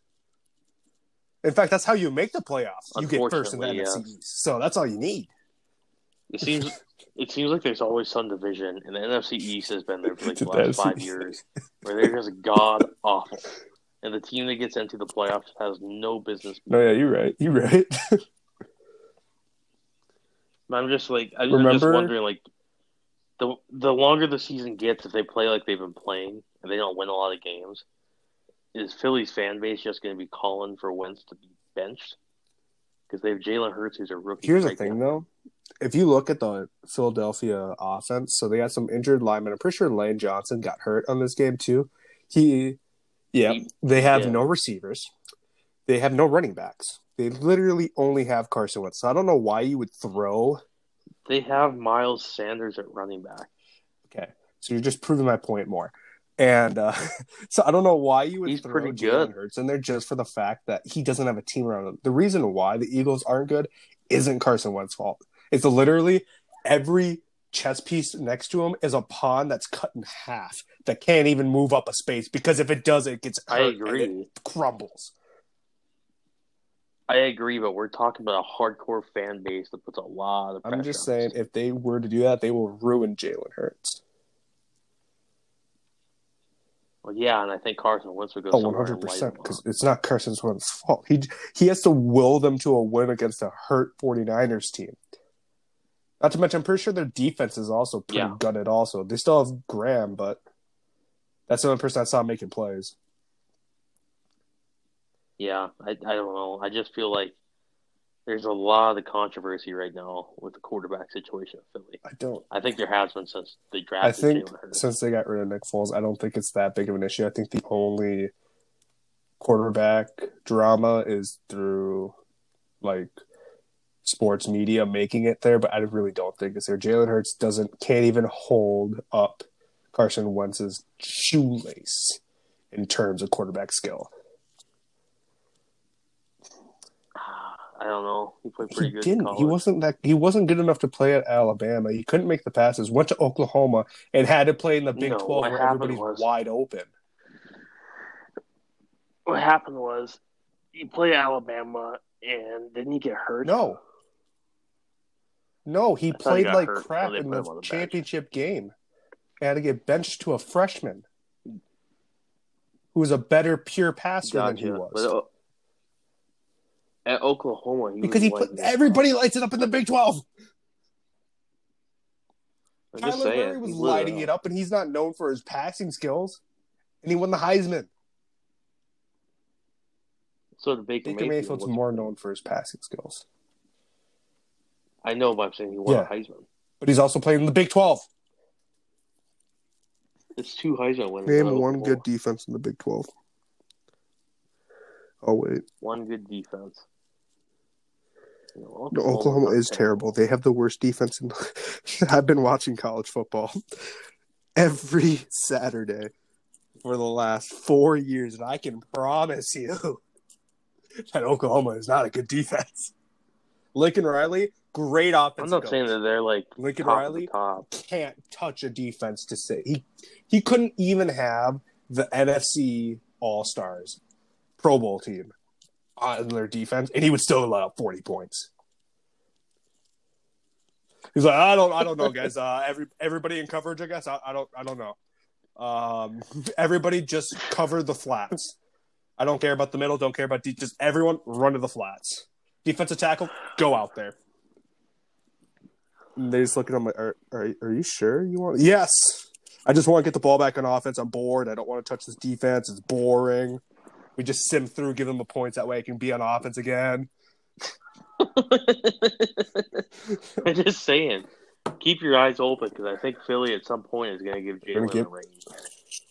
In fact, that's how you make the playoffs. You get first in the Unfortunately, NFC East. So that's all you need. It seems it seems like there's always some division, and the NFC East has been there for like the last five years, where they're just god awful. And the team that gets into the playoffs has no business. No, yeah, you're right. You're right. I'm just like I'm just wondering like the the longer the season gets, if they play like they've been playing and they don't win a lot of games, is Philly's fan base just going to be calling for Wentz to be benched? Because they have Jalen Hurts, who's a rookie. Here's the thing, now. though. If you look at the Philadelphia offense, so they got some injured linemen. I'm pretty sure Lane Johnson got hurt on this game too. He, yeah, He- they have yeah. no receivers. They have no running backs. They literally only have Carson Wentz. So I don't know why you would throw. They have Miles Sanders at running back. Okay, so you're just proving my point more. And uh, so I don't know why you would He's throw pretty Jalen good. Hurts in there just for the fact that he doesn't have a team around him. The reason why the Eagles aren't good isn't Carson Wentz's fault. It's literally every chess piece next to him is a pawn that's cut in half that can't even move up a space because if it does, it gets I agree. it crumbles. I agree, but we're talking about a hardcore fan base that puts a lot of pressure. I'm just saying, if they were to do that, they will ruin Jalen Hurts. Well, yeah, and I think Carson Wentz would go. Oh, Oh, one hundred percent. Because it's not Carson Wentz's fault. He he has to will them to a win against a hurt 49ers team. Not to mention, I'm pretty sure their defense is also pretty Yeah. gutted. Also, they still have Graham, but that's the only person I saw making plays. Yeah, I, I don't know. I just feel like there's a lot of the controversy right now with the quarterback situation of Philly. I don't. I think there has been since they I drafted think Jalen Hurts. since they got rid of Nick Foles, I don't think it's that big of an issue. I think the only quarterback drama is through like sports media making it there, but I really don't think it's there. Jalen Hurts doesn't can't even hold up Carson Wentz's shoelace in terms of quarterback skill. I don't know. He played pretty He good. didn't. He wasn't that. He wasn't good enough to play at Alabama. He couldn't make the passes. Went to Oklahoma and had to play in the Big No, Twelve where everybody's was- wide open. What happened was he played Alabama and didn't he get hurt? No. No, he I thought he played like hurt crap in the, the bench. championship game. He had to get benched to a freshman who was a better pure passer than he was. But, uh, at Oklahoma, he because he put everybody lights it up in the Big 12. I'm Kyler saying, Murray was lighting it up, and he's not known for his passing skills. And he won the Heisman. So the Baker, Baker Mayfield Mayfield's was- more known for his passing skills. I know, but I'm saying he won Yeah. a Heisman. but he's also playing in the Big Twelve. It's two Heisman winners. Name one Oklahoma. good defense in the Big Twelve. Oh wait, one good defense. You know, no, Oklahoma not is terrible. They have the worst defense. In... I've been watching college football every Saturday for the last four years, and I can promise you that Oklahoma is not a good defense. Lincoln Riley, great offense. I'm not coach. saying that they're like Lincoln top Riley top. can't touch a defense to say he he couldn't even have the NFC All Stars Pro Bowl team on their defense, and he would still allow 40 points. He's like, I don't, I don't know, guys. Uh, every everybody in coverage, I guess. I, I don't, I don't know. Um, everybody just cover the flats. I don't care about the middle. Don't care about deep. Just everyone run to the flats. Defensive tackle, go out there. And they just looking at my. Are, are are you sure you want? Yes. I just want to get the ball back on offense. I'm bored. I don't want to touch this defense. It's boring. We just sim through, give them the points. That way, I can be on offense again. I'm just saying, keep your eyes open because I think Philly at some point is going to give Jalen give- a ring.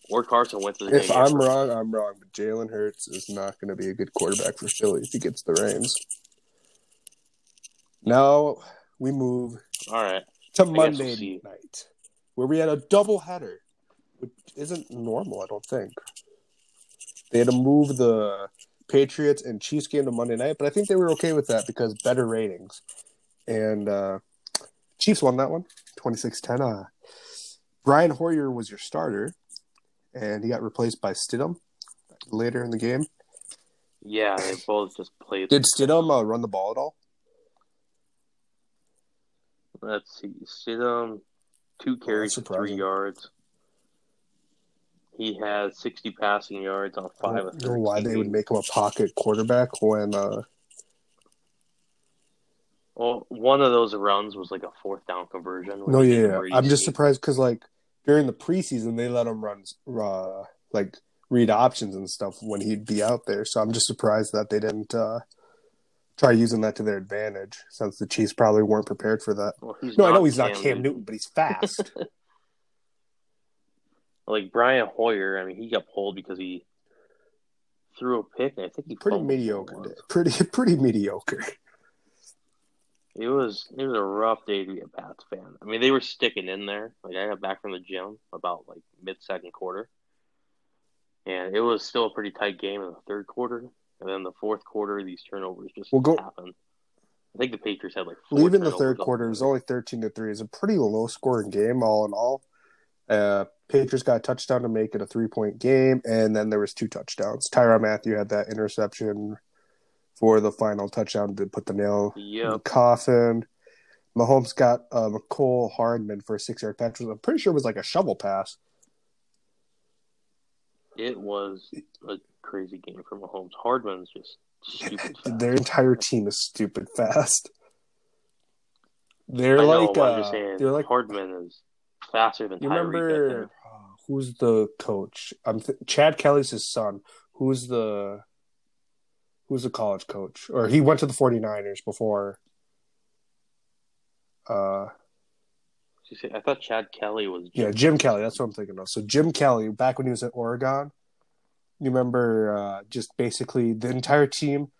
Or Carson Wentz is If gonna I'm get wrong, I'm wrong. But Jalen Hurts is not going to be a good quarterback for Philly if he gets the reins. Now we move All right. to we'll Monday night, where we had a double header, which isn't normal, I don't think. They had to move the Patriots and Chiefs game to Monday night, but I think they were okay with that because better ratings. And uh, Chiefs won that one, 26-10. Uh, Brian Hoyer was your starter, and he got replaced by Stidham later in the game. Yeah, they both just played. Did Stidham uh, run the ball at all? Let's see. Stidham, two carries for three yards. He had 60 passing yards on five. of don't know why they would make him a pocket quarterback when uh, Well, one of those runs was like a fourth down conversion. No, is yeah, I'm just surprised because like during the preseason they let him run uh, like read options and stuff when he'd be out there. So I'm just surprised that they didn't uh, try using that to their advantage since the Chiefs probably weren't prepared for that. Well, No, I know he's not Cam Newton, but he's fast. Like Brian Hoyer, I mean, he got pulled because he threw a pick, and I think he pretty mediocre day. Pretty pretty mediocre. It was it was a rough day to be a Pats fan. I mean, they were sticking in there. Like I got back from the gym about like mid second quarter, and it was still a pretty tight game in the third quarter. And then the fourth quarter, these turnovers just Well, go- happened. I think the Patriots had like four Leaving the third quarter, it was only 13 to 3. It's a pretty low scoring game, all in all. Uh, Patriots got a touchdown to make it a three point game, and then there was two touchdowns. Tyrann Mathieu had that interception for the final touchdown to put the nail in the Yep. coffin. Mahomes got uh, Mecole Hardman for a six yard catch. I'm pretty sure it was like a shovel pass. It was a crazy game for Mahomes. Hardman's just stupid. fast. Their entire team is stupid fast. They're know, like, uh, saying, they're like Hardman is faster than You Tyreek. Remember who's the coach? I'm th- Chad Kelly's his son. Who's the who's the college coach? Or he went to the 49ers before uh I thought Chad Kelly was. yeah, Jim Kelly, that's what I'm thinking of. So Jim Kelly back when he was at Oregon, you remember uh just basically the entire team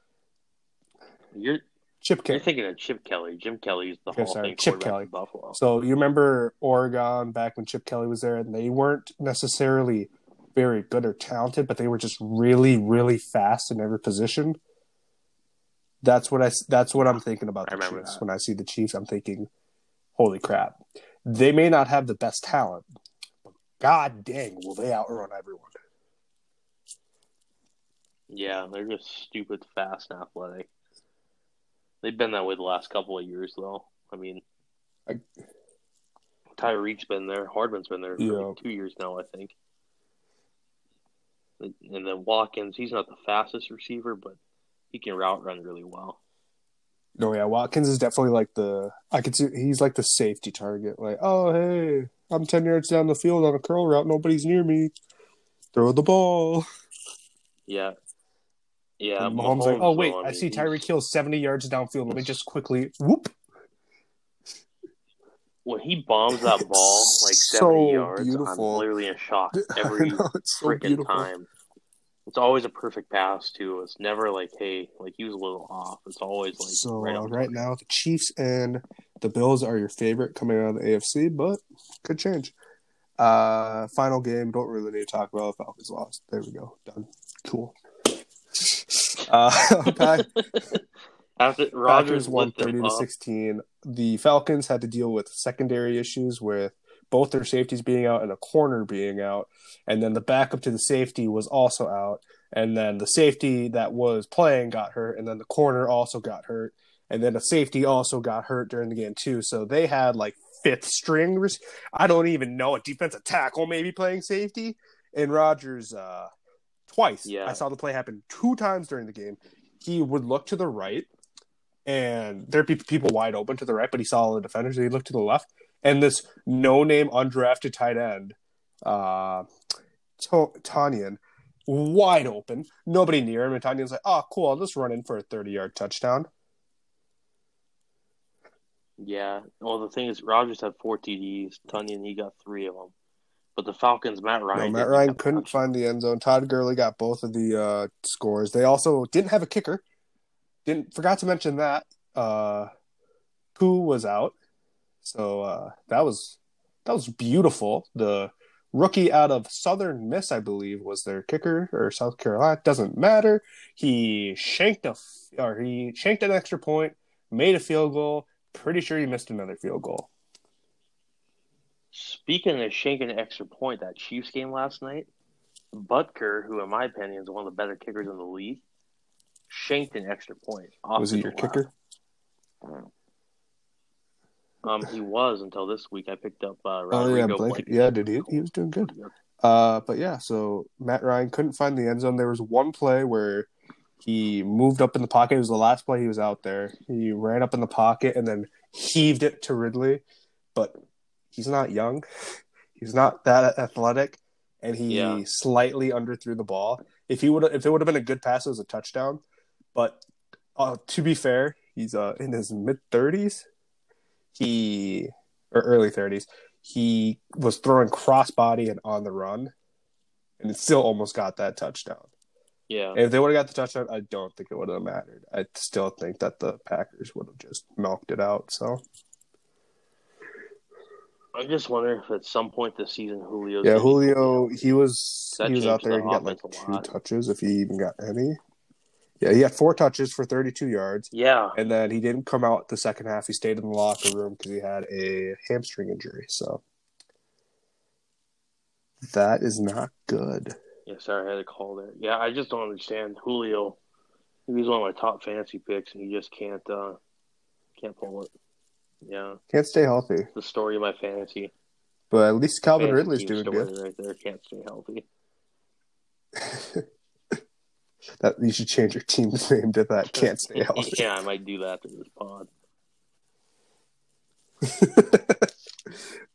You're Chip Kelly. you're thinking of Chip Kelly. Jim Kelly's the Okay, Hall sorry, Chip Kelly. Buffalo. So you remember Oregon back when Chip Kelly was there, and they weren't necessarily very good or talented, but they were just really, really fast in every position. That's what I. That's what I'm thinking about the Chiefs. that. When I see the Chiefs, I'm thinking, "Holy crap!" They may not have the best talent, but god dang, will they outrun everyone? Yeah, they're just stupid fast and athletic. They've been that way the last couple of years, though. I mean, I- Tyreek's been there. Hardman's been there for Yeah. like two years now, I think. And then Watkins, he's not the fastest receiver, but he can route run really well. No, yeah, Watkins is definitely like the. I could see he's like the safety target. Like, oh hey, I'm ten yards down the field on a curl route, nobody's near me. Throw the ball. Yeah. Yeah. And Mahomes like, oh wait, I see Tyreek Hill seventy yards downfield. Let me just quickly whoop. when he bombs that ball like So seventy yards, beautiful. I'm literally in shock every know, so freaking beautiful. time. It's always a perfect pass too. It's never like, hey, like he was a little off. It's always like So right, uh, right now, the Chiefs and the Bills are your favorite coming out of the AFC, but could change. Uh, final game. Don't really need to talk about. Falcons lost. There we go. Done. Cool. Uh, Pack- After Packers Rodgers won lit thirty to up, sixteen. The Falcons had to deal with secondary issues with both their safeties being out and a corner being out, and then the backup to the safety was also out, and then the safety that was playing got hurt, and then the corner also got hurt, and then the safety also got hurt during the game too. So they had like fifth string. I don't even know a defensive tackle maybe playing safety, and Rodgers uh, twice. Yeah. I saw the play happen two times during the game. He would look to the right and there'd be people wide open to the right, but he saw all the defenders. So he looked to the left, and this no-name undrafted tight end, uh, to- Tonyan, wide open, nobody near him, and Tonyan's like, "Oh, cool, I'll just run in for a thirty-yard touchdown." yeah. Well, the thing is, Rodgers had four TDs. Tonyan, he got three of them. But the Falcons, Matt Ryan. No, Matt Ryan couldn't find the end zone. Todd Gurley got both of the uh, scores. They also didn't have a kicker. Didn't forgot to mention that. Uh, Koo was out, so uh, that was that was beautiful. The rookie out of Southern Miss, I believe, was their kicker or South Carolina. Doesn't matter. He shanked a or he shanked an extra point, made a field goal. Pretty sure he missed another field goal. Speaking of shanking an extra point, that Chiefs game last night, Butker, who in my opinion is one of the better kickers in the league, shanked an extra point. Was he your left. kicker? Um, he was until this week. I picked up uh, Oh yeah, Rodrigo Blanket. Yeah, did he? He was doing good. Uh, but yeah, so Matt Ryan couldn't find the end zone. There was one play where he moved up in the pocket. It was the last play he was out there. He ran up in the pocket and then heaved it to Ridley, but he's not young. He's not that athletic, and he Yeah. slightly underthrew the ball. If he would, if it would have been a good pass, it was a touchdown. But uh, to be fair, he's uh, in his mid thirties. He or early thirties he was throwing crossbody and on the run, and it still almost got that touchdown. Yeah. And if they would have got the touchdown, I don't think it would have mattered. I still think that the Packers would have just milked it out. So I just wonder if at some point this season Julio. yeah, Julio, he was he was out there. the He got like two touches, if he even got any. Yeah, he had four touches for 32 yards, Yeah. and then he didn't come out the second half. He stayed in the locker room because he had a hamstring injury. So that is not good. Yeah, sorry, I had a call there. Yeah, I just don't understand Julio. He was one of my top fantasy picks, and he just can't uh can't pull it. Yeah, Can't stay healthy. the story of my fantasy. But at least Calvin fantasy Ridley's doing good. right there. Can't stay healthy. That you should change your team's name to that. Can't stay healthy. yeah, I might do that after this pod.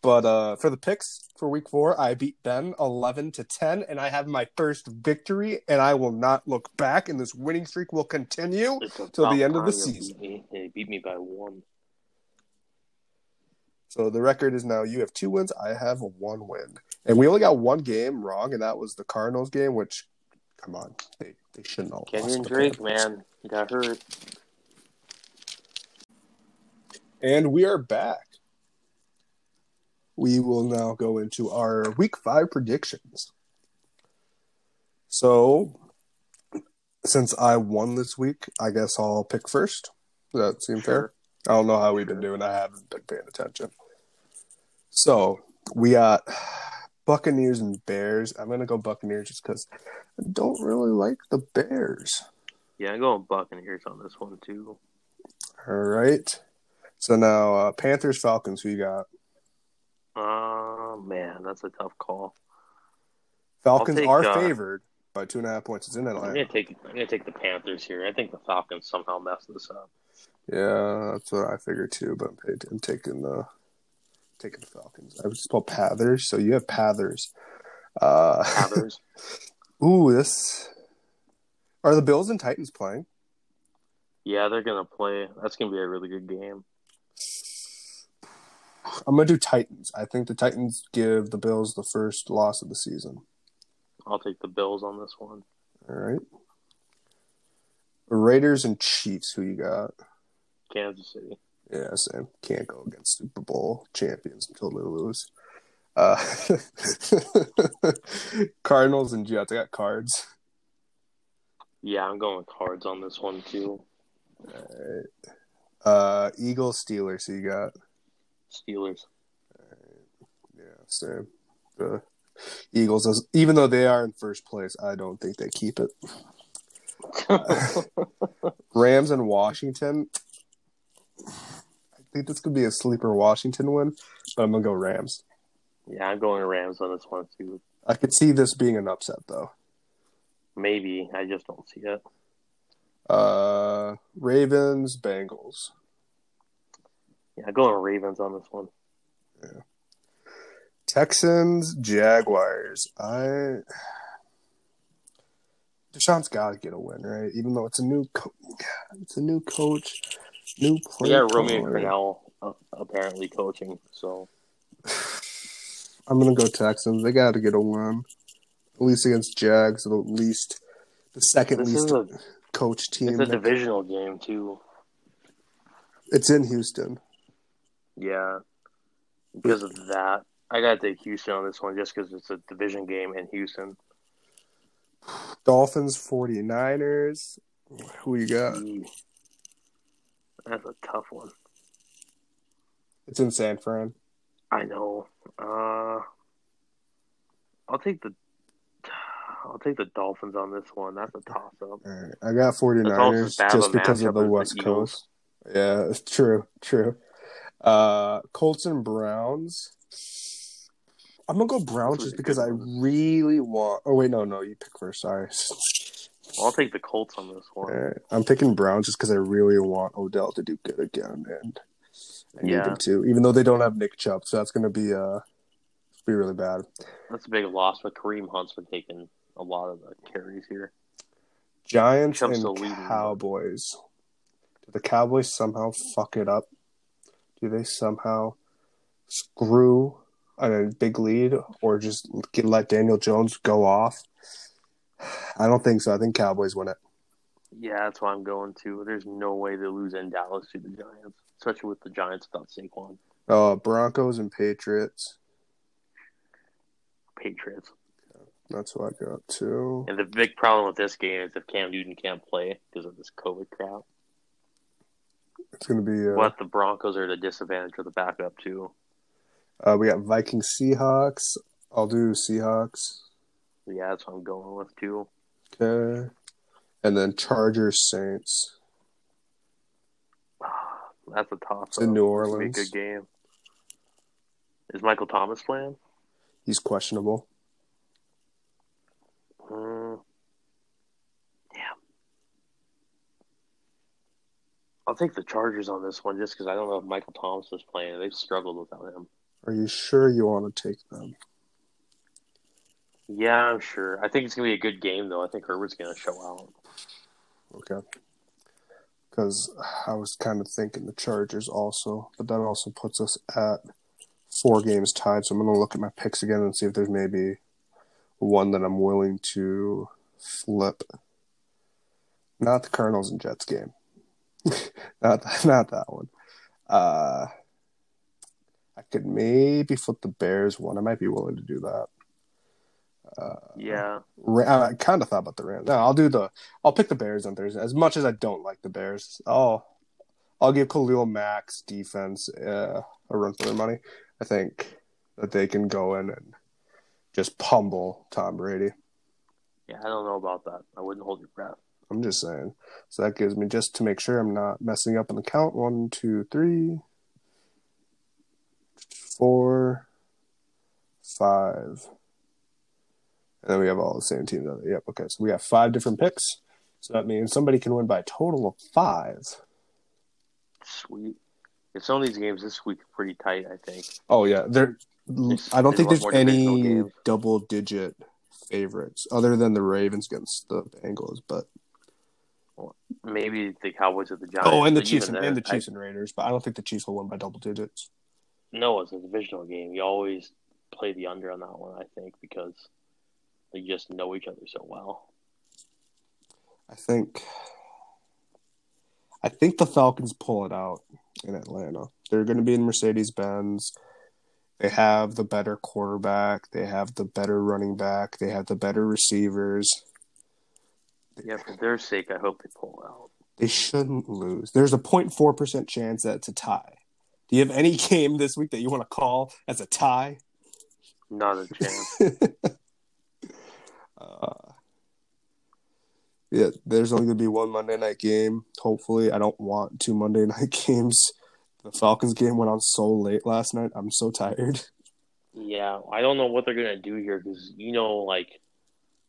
but uh, for the picks for week four, I beat Ben eleven to ten, and I have my first victory. And I will not look back, and this winning streak will continue. Till the end of the season. he beat me by one. So the record is now you have two wins, I have one win, and we only got one game wrong, and that was the Cardinals game. Which, come on, they they shouldn't have lost. Kenyan Drake, man, he got hurt. And we are back. We will now go into our week five predictions. So, since I won this week, I guess I'll pick first. Does that seem fair? I don't know how we've been doing. I haven't been paying attention. So, we got Buccaneers and Bears. I'm going to go Buccaneers just because I don't really like the Bears. Yeah, I'm going Buccaneers on this one too. All right. So now, uh, Panthers, Falcons, who you got? Oh man, that's a tough call. Falcons take, are uh, favored by two and a half points. It's in I'm Atlanta. gonna take I'm gonna take the Panthers here. I think the Falcons somehow mess this up. Yeah, that's what I figured too. But I'm taking the taking Falcons. I was spelled Pathers, so you have Pathers. Uh, Panthers. ooh, this are the Bills and Titans playing. yeah, they're gonna play. That's gonna be a really good game. I'm gonna do Titans. I think the Titans give the Bills the first loss of the season. I'll take the Bills on this one. All right. Raiders and Chiefs. Who you got? Kansas City. Yeah, same. Can't go against Super Bowl champions until they lose. Uh, Cardinals and Jets. I got cards. Yeah, I'm going with cards on this one too. Alright. Uh, Eagles, Steelers. Who you got? Steelers. Yeah, same. The Eagles, even though they are in first place, I don't think they keep it. Rams and Washington. Think this could be a sleeper Washington win, but I'm gonna go Rams. yeah, I'm going Rams on this one too. I could see this being an upset though. Maybe I just don't see it. Uh, Ravens, Bengals. Yeah, going Ravens on this one. Yeah. Texans, Jaguars. I Deshaun's got to get a win, right? Even though it's a new, co- it's a new coach, new We play. got Romeo caller. Crennel uh, apparently coaching, so I'm gonna go Texans. They got to get a win, at least against Jags. At least the second this least a coach team. it's a divisional game too. It's in Houston. Yeah, because of that, I got to take Houston on this one just because it's a division game in Houston. Dolphins, 49ers. Who you got? Gee. That's a tough one. It's in San Fran. I know. Uh, I'll take the. I'll take the Dolphins on this one. That's a toss up. Right. I got 49ers just because of the as the West Coast. Yeah, it's true, true. Uh, Colts and Browns. I'm gonna go Browns just because I really want. Oh wait, no, no, you pick first. Sorry. I'll take the Colts on this one. Alright, I'm picking Browns just because I really want Odell to do good again, and I need Yeah. him to. Even though they don't have Nick Chubb, so that's gonna be uh be really bad. That's a big loss, but Kareem Hunt's been taking a lot of the carries here. Giants Chubb's and. Cowboys. Do the Cowboys somehow fuck it up? Do they somehow screw a big lead or just get, let Daniel Jones go off? I don't think so. I think Cowboys win it. Yeah, that's why I'm going to. There's no way they lose in Dallas to the Giants, especially with the Giants without Saquon. Uh, Broncos and Patriots. Patriots. That's what I got too. And the big problem with this game is if Cam Newton can't play because of this COVID crap. It's gonna be. Uh, What the Broncos are at a disadvantage with the backup too. uh, we got Vikings Seahawks. I'll do Seahawks. Yeah, that's what I'm going with too. Okay. And then Chargers Saints. That's a toss. It's in New Orleans. good game. Is Michael Thomas playing? He's questionable. Mm. Yeah. I'll take the Chargers on this one just because I don't know if Michael Thomas is playing. They've struggled without him. Are you sure you want to take them? Yeah, I'm sure. I think it's gonna be a good game though. I think Herbert's gonna show out. Okay. Because I was kind of thinking the Chargers also, but that also puts us at four games tied. So I'm to look at my picks again and see if there's maybe one that I'm willing to flip. Not the Cardinals and Jets game. not not that one. Uh, I could maybe flip the Bears one. I might be willing to do that. Uh, Yeah, I kind of thought about the Rams. No, I'll do the. I'll pick the Bears on Thursday. As much as I don't like the Bears, I'll I'll give Khalil Mack's defense uh, a run for their money. I think that they can go in and just pummel Tom Brady. yeah. I don't know about that. I wouldn't hold your breath. I'm just saying. So that gives me just to make sure I'm not messing up on the count. One, two, three, four, five. And then we have all the same teams. on it. Yep. Okay. So we have five different picks. So that means somebody can win by a total of five. Sweet. Yeah, some of these games this week are pretty tight. I think. Oh yeah, there. I don't think there's there's a lot more divisional any double-digit favorites other than the Ravens against the Bengals, but Maybe the Cowboys or the Giants. oh, and the Chiefs and, and the I- Chiefs and Raiders. But I don't think the Chiefs will win by double digits. No, it's a divisional game. You always play the under on that one, I think, because they just know each other so well. I think I think the Falcons pull it out in Atlanta. They're going to be in Mercedes Benz. They have the better quarterback. They have the better running back. They have the better receivers. Yeah, for their sake, I hope they pull out. They shouldn't lose. There's a 0.4% chance that it's a tie. Do you have any game this week that you want to call as a tie? Not a chance. uh, yeah, there's only going to be one Monday night game. Hopefully, I don't want two Monday night games. The Falcons game went on so late last night. I'm so tired. Yeah, I don't know what they're going to do here because, you know, like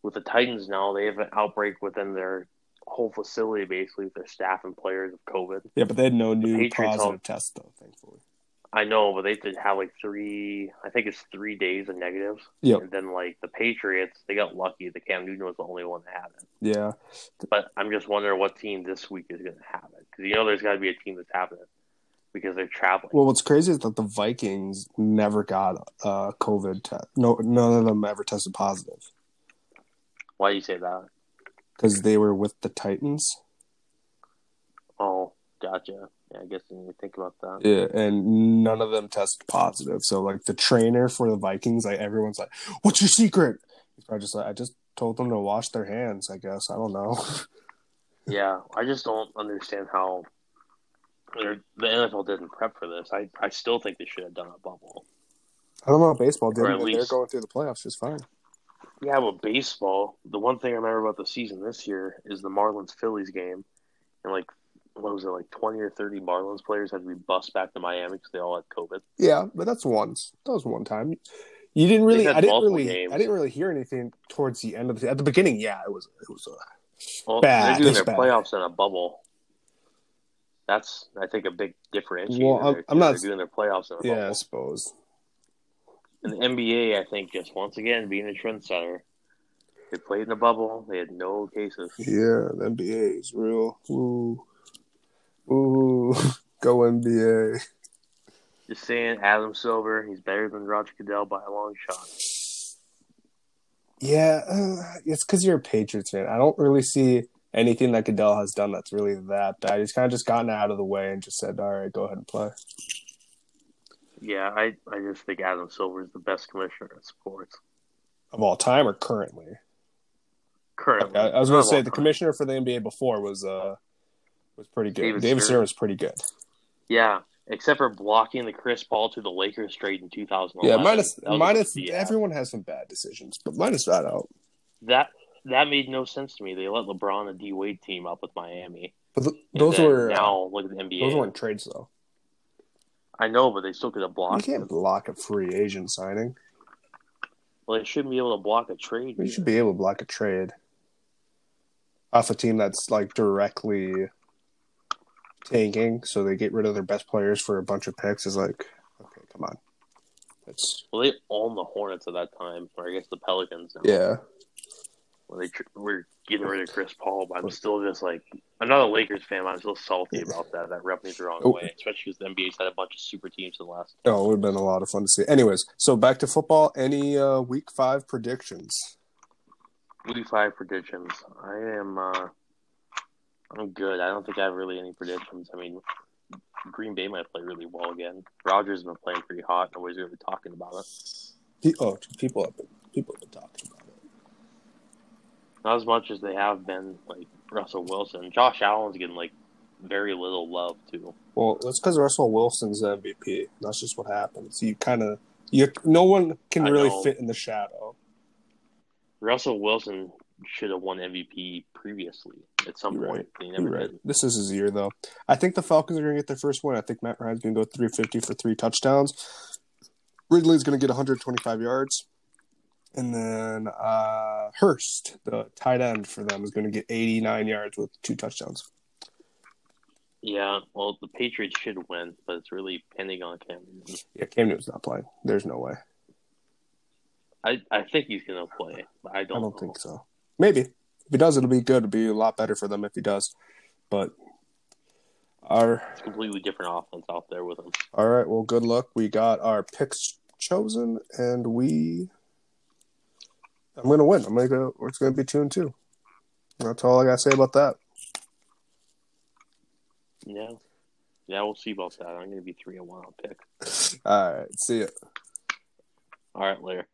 with the Titans now, they have an outbreak within their whole facility, basically, with their staff and players of COVID. Yeah, but they had no new Patriots positive tests, though, thankfully. I know, but they did have like three, I think it's three days of negatives. Yeah. And then, like, the Patriots, they got lucky. The Cam Newton was the only one that had it. Yeah. But I'm just wondering what team this week is going to have it. Because, you know, there's got to be a team that's having it because they're traveling. Well, what's crazy is that the Vikings never got uh, COVID test. No, none of them ever tested positive Why do you say that? because they were with the Titans. Oh, gotcha. Yeah, I guess when didn't think about that. Yeah, and none of them tested positive. So, like the trainer for the Vikings, like everyone's like, "What's your secret?" He's probably just like, "I just told them to wash their hands." I guess I don't know. Yeah, I just don't understand how the NFL didn't prep for this. I, I still think they should have done a bubble. I don't know. Baseball did. At They're going through the playoffs just fine. Yeah, but baseball, the one thing I remember about the season this year is the Marlins Phillies game. And, like, what was it, like 20 or 30 Marlins players had to be bussed back to Miami because they all had COVID. Yeah, but that's once. That was one time. You didn't really. I didn't really. games. I didn't really hear anything towards the end of the. At the beginning, yeah, it was. It was. Uh, Well, Bad, they're doing their bad. playoffs in a bubble. That's, I think, a big differentiator. Well, I'm- there, I'm not- They're doing their playoffs in a bubble. yeah, I suppose. And the NBA, I think, just once again being a trendsetter, they played in a bubble. They had no cases. Yeah, the NBA is real. Ooh, ooh, go NBA. Just saying, Adam Silver, he's better than Roger Goodell by a long shot. Yeah, uh, it's because you're a Patriots fan. I don't really see anything that Goodell has done that's really that bad. He's kind of just gotten out of the way and just said, "All right, go ahead and play." Yeah, I, I just think Adam Silver is the best commissioner in sports Of all time or currently? currently. I, I was going to say the commissioner for the NBA before was uh was pretty good. David David Stern. Was pretty good. Yeah, except for blocking the Chris Paul to the Lakers trade in 2011. Yeah, minus That was a minus everyone has some bad decisions, but minus that out. that that made no sense to me. They let LeBron and D Wade team up with Miami. But th- And those were now look at the NBA. those weren't trades though. I know, but they still could have blocked. You can't it. block a free agent signing. Well, they shouldn't be able to block a trade. You should be able to block a trade off a team that's like directly tanking, so they get rid of their best players for a bunch of picks. Is like, okay, come on, Well, they own the Hornets at that time, or I guess the Pelicans. Now. yeah. Well, they tr- were getting rid of Chris Paul, but I'm still just like I'm not a Lakers fan. But I'm still salty about that. That rubbed me the wrong Oh. way, especially because the NBA's had a bunch of super teams in the last. Oh, it would have been a lot of fun to see. Anyways, so back to football. Any uh, week five predictions? Week five predictions. I am. uh I'm good. I don't think I have really any predictions. I mean, Green Bay might play really well again. Rodgers has been playing pretty hot. Nobody's really talking about it. Oh, people have been people have been talking about it. Not as much as they have been like Russell Wilson. Josh Allen's getting like very little love too. Well, that's because Russell Wilson's MVP. That's just what happens. You kind of you. No one can I really know. fit in the shadow. Russell Wilson should have won MVP previously at some You're point. right. You're right. did. This is his year, though. I think the Falcons are going to get their first win. I think Matt Ryan's going to go 350 for three touchdowns. Ridley's going to get 125 yards. And then uh, Hurst, the tight end for them, is going to get 89 yards with two touchdowns. Yeah, well, the Patriots should win, but it's really pending on Cam Newton. Yeah, Cam Newton's not playing. There's no way. I, I think he's gonna play, but I I don't. I don't know. think so. Maybe. If he does, it'll be good. It'll be a lot better for them if he does. But Our It's completely different offense out there with him. all right. Well, good luck. We got our picks chosen, and we. I'm gonna win. I'm gonna go. It's gonna be two and two. That's all I gotta say about that. Yeah. Yeah, we'll see about that. I'm going to be 3 and 1 on pick. All right. See ya. All right, later.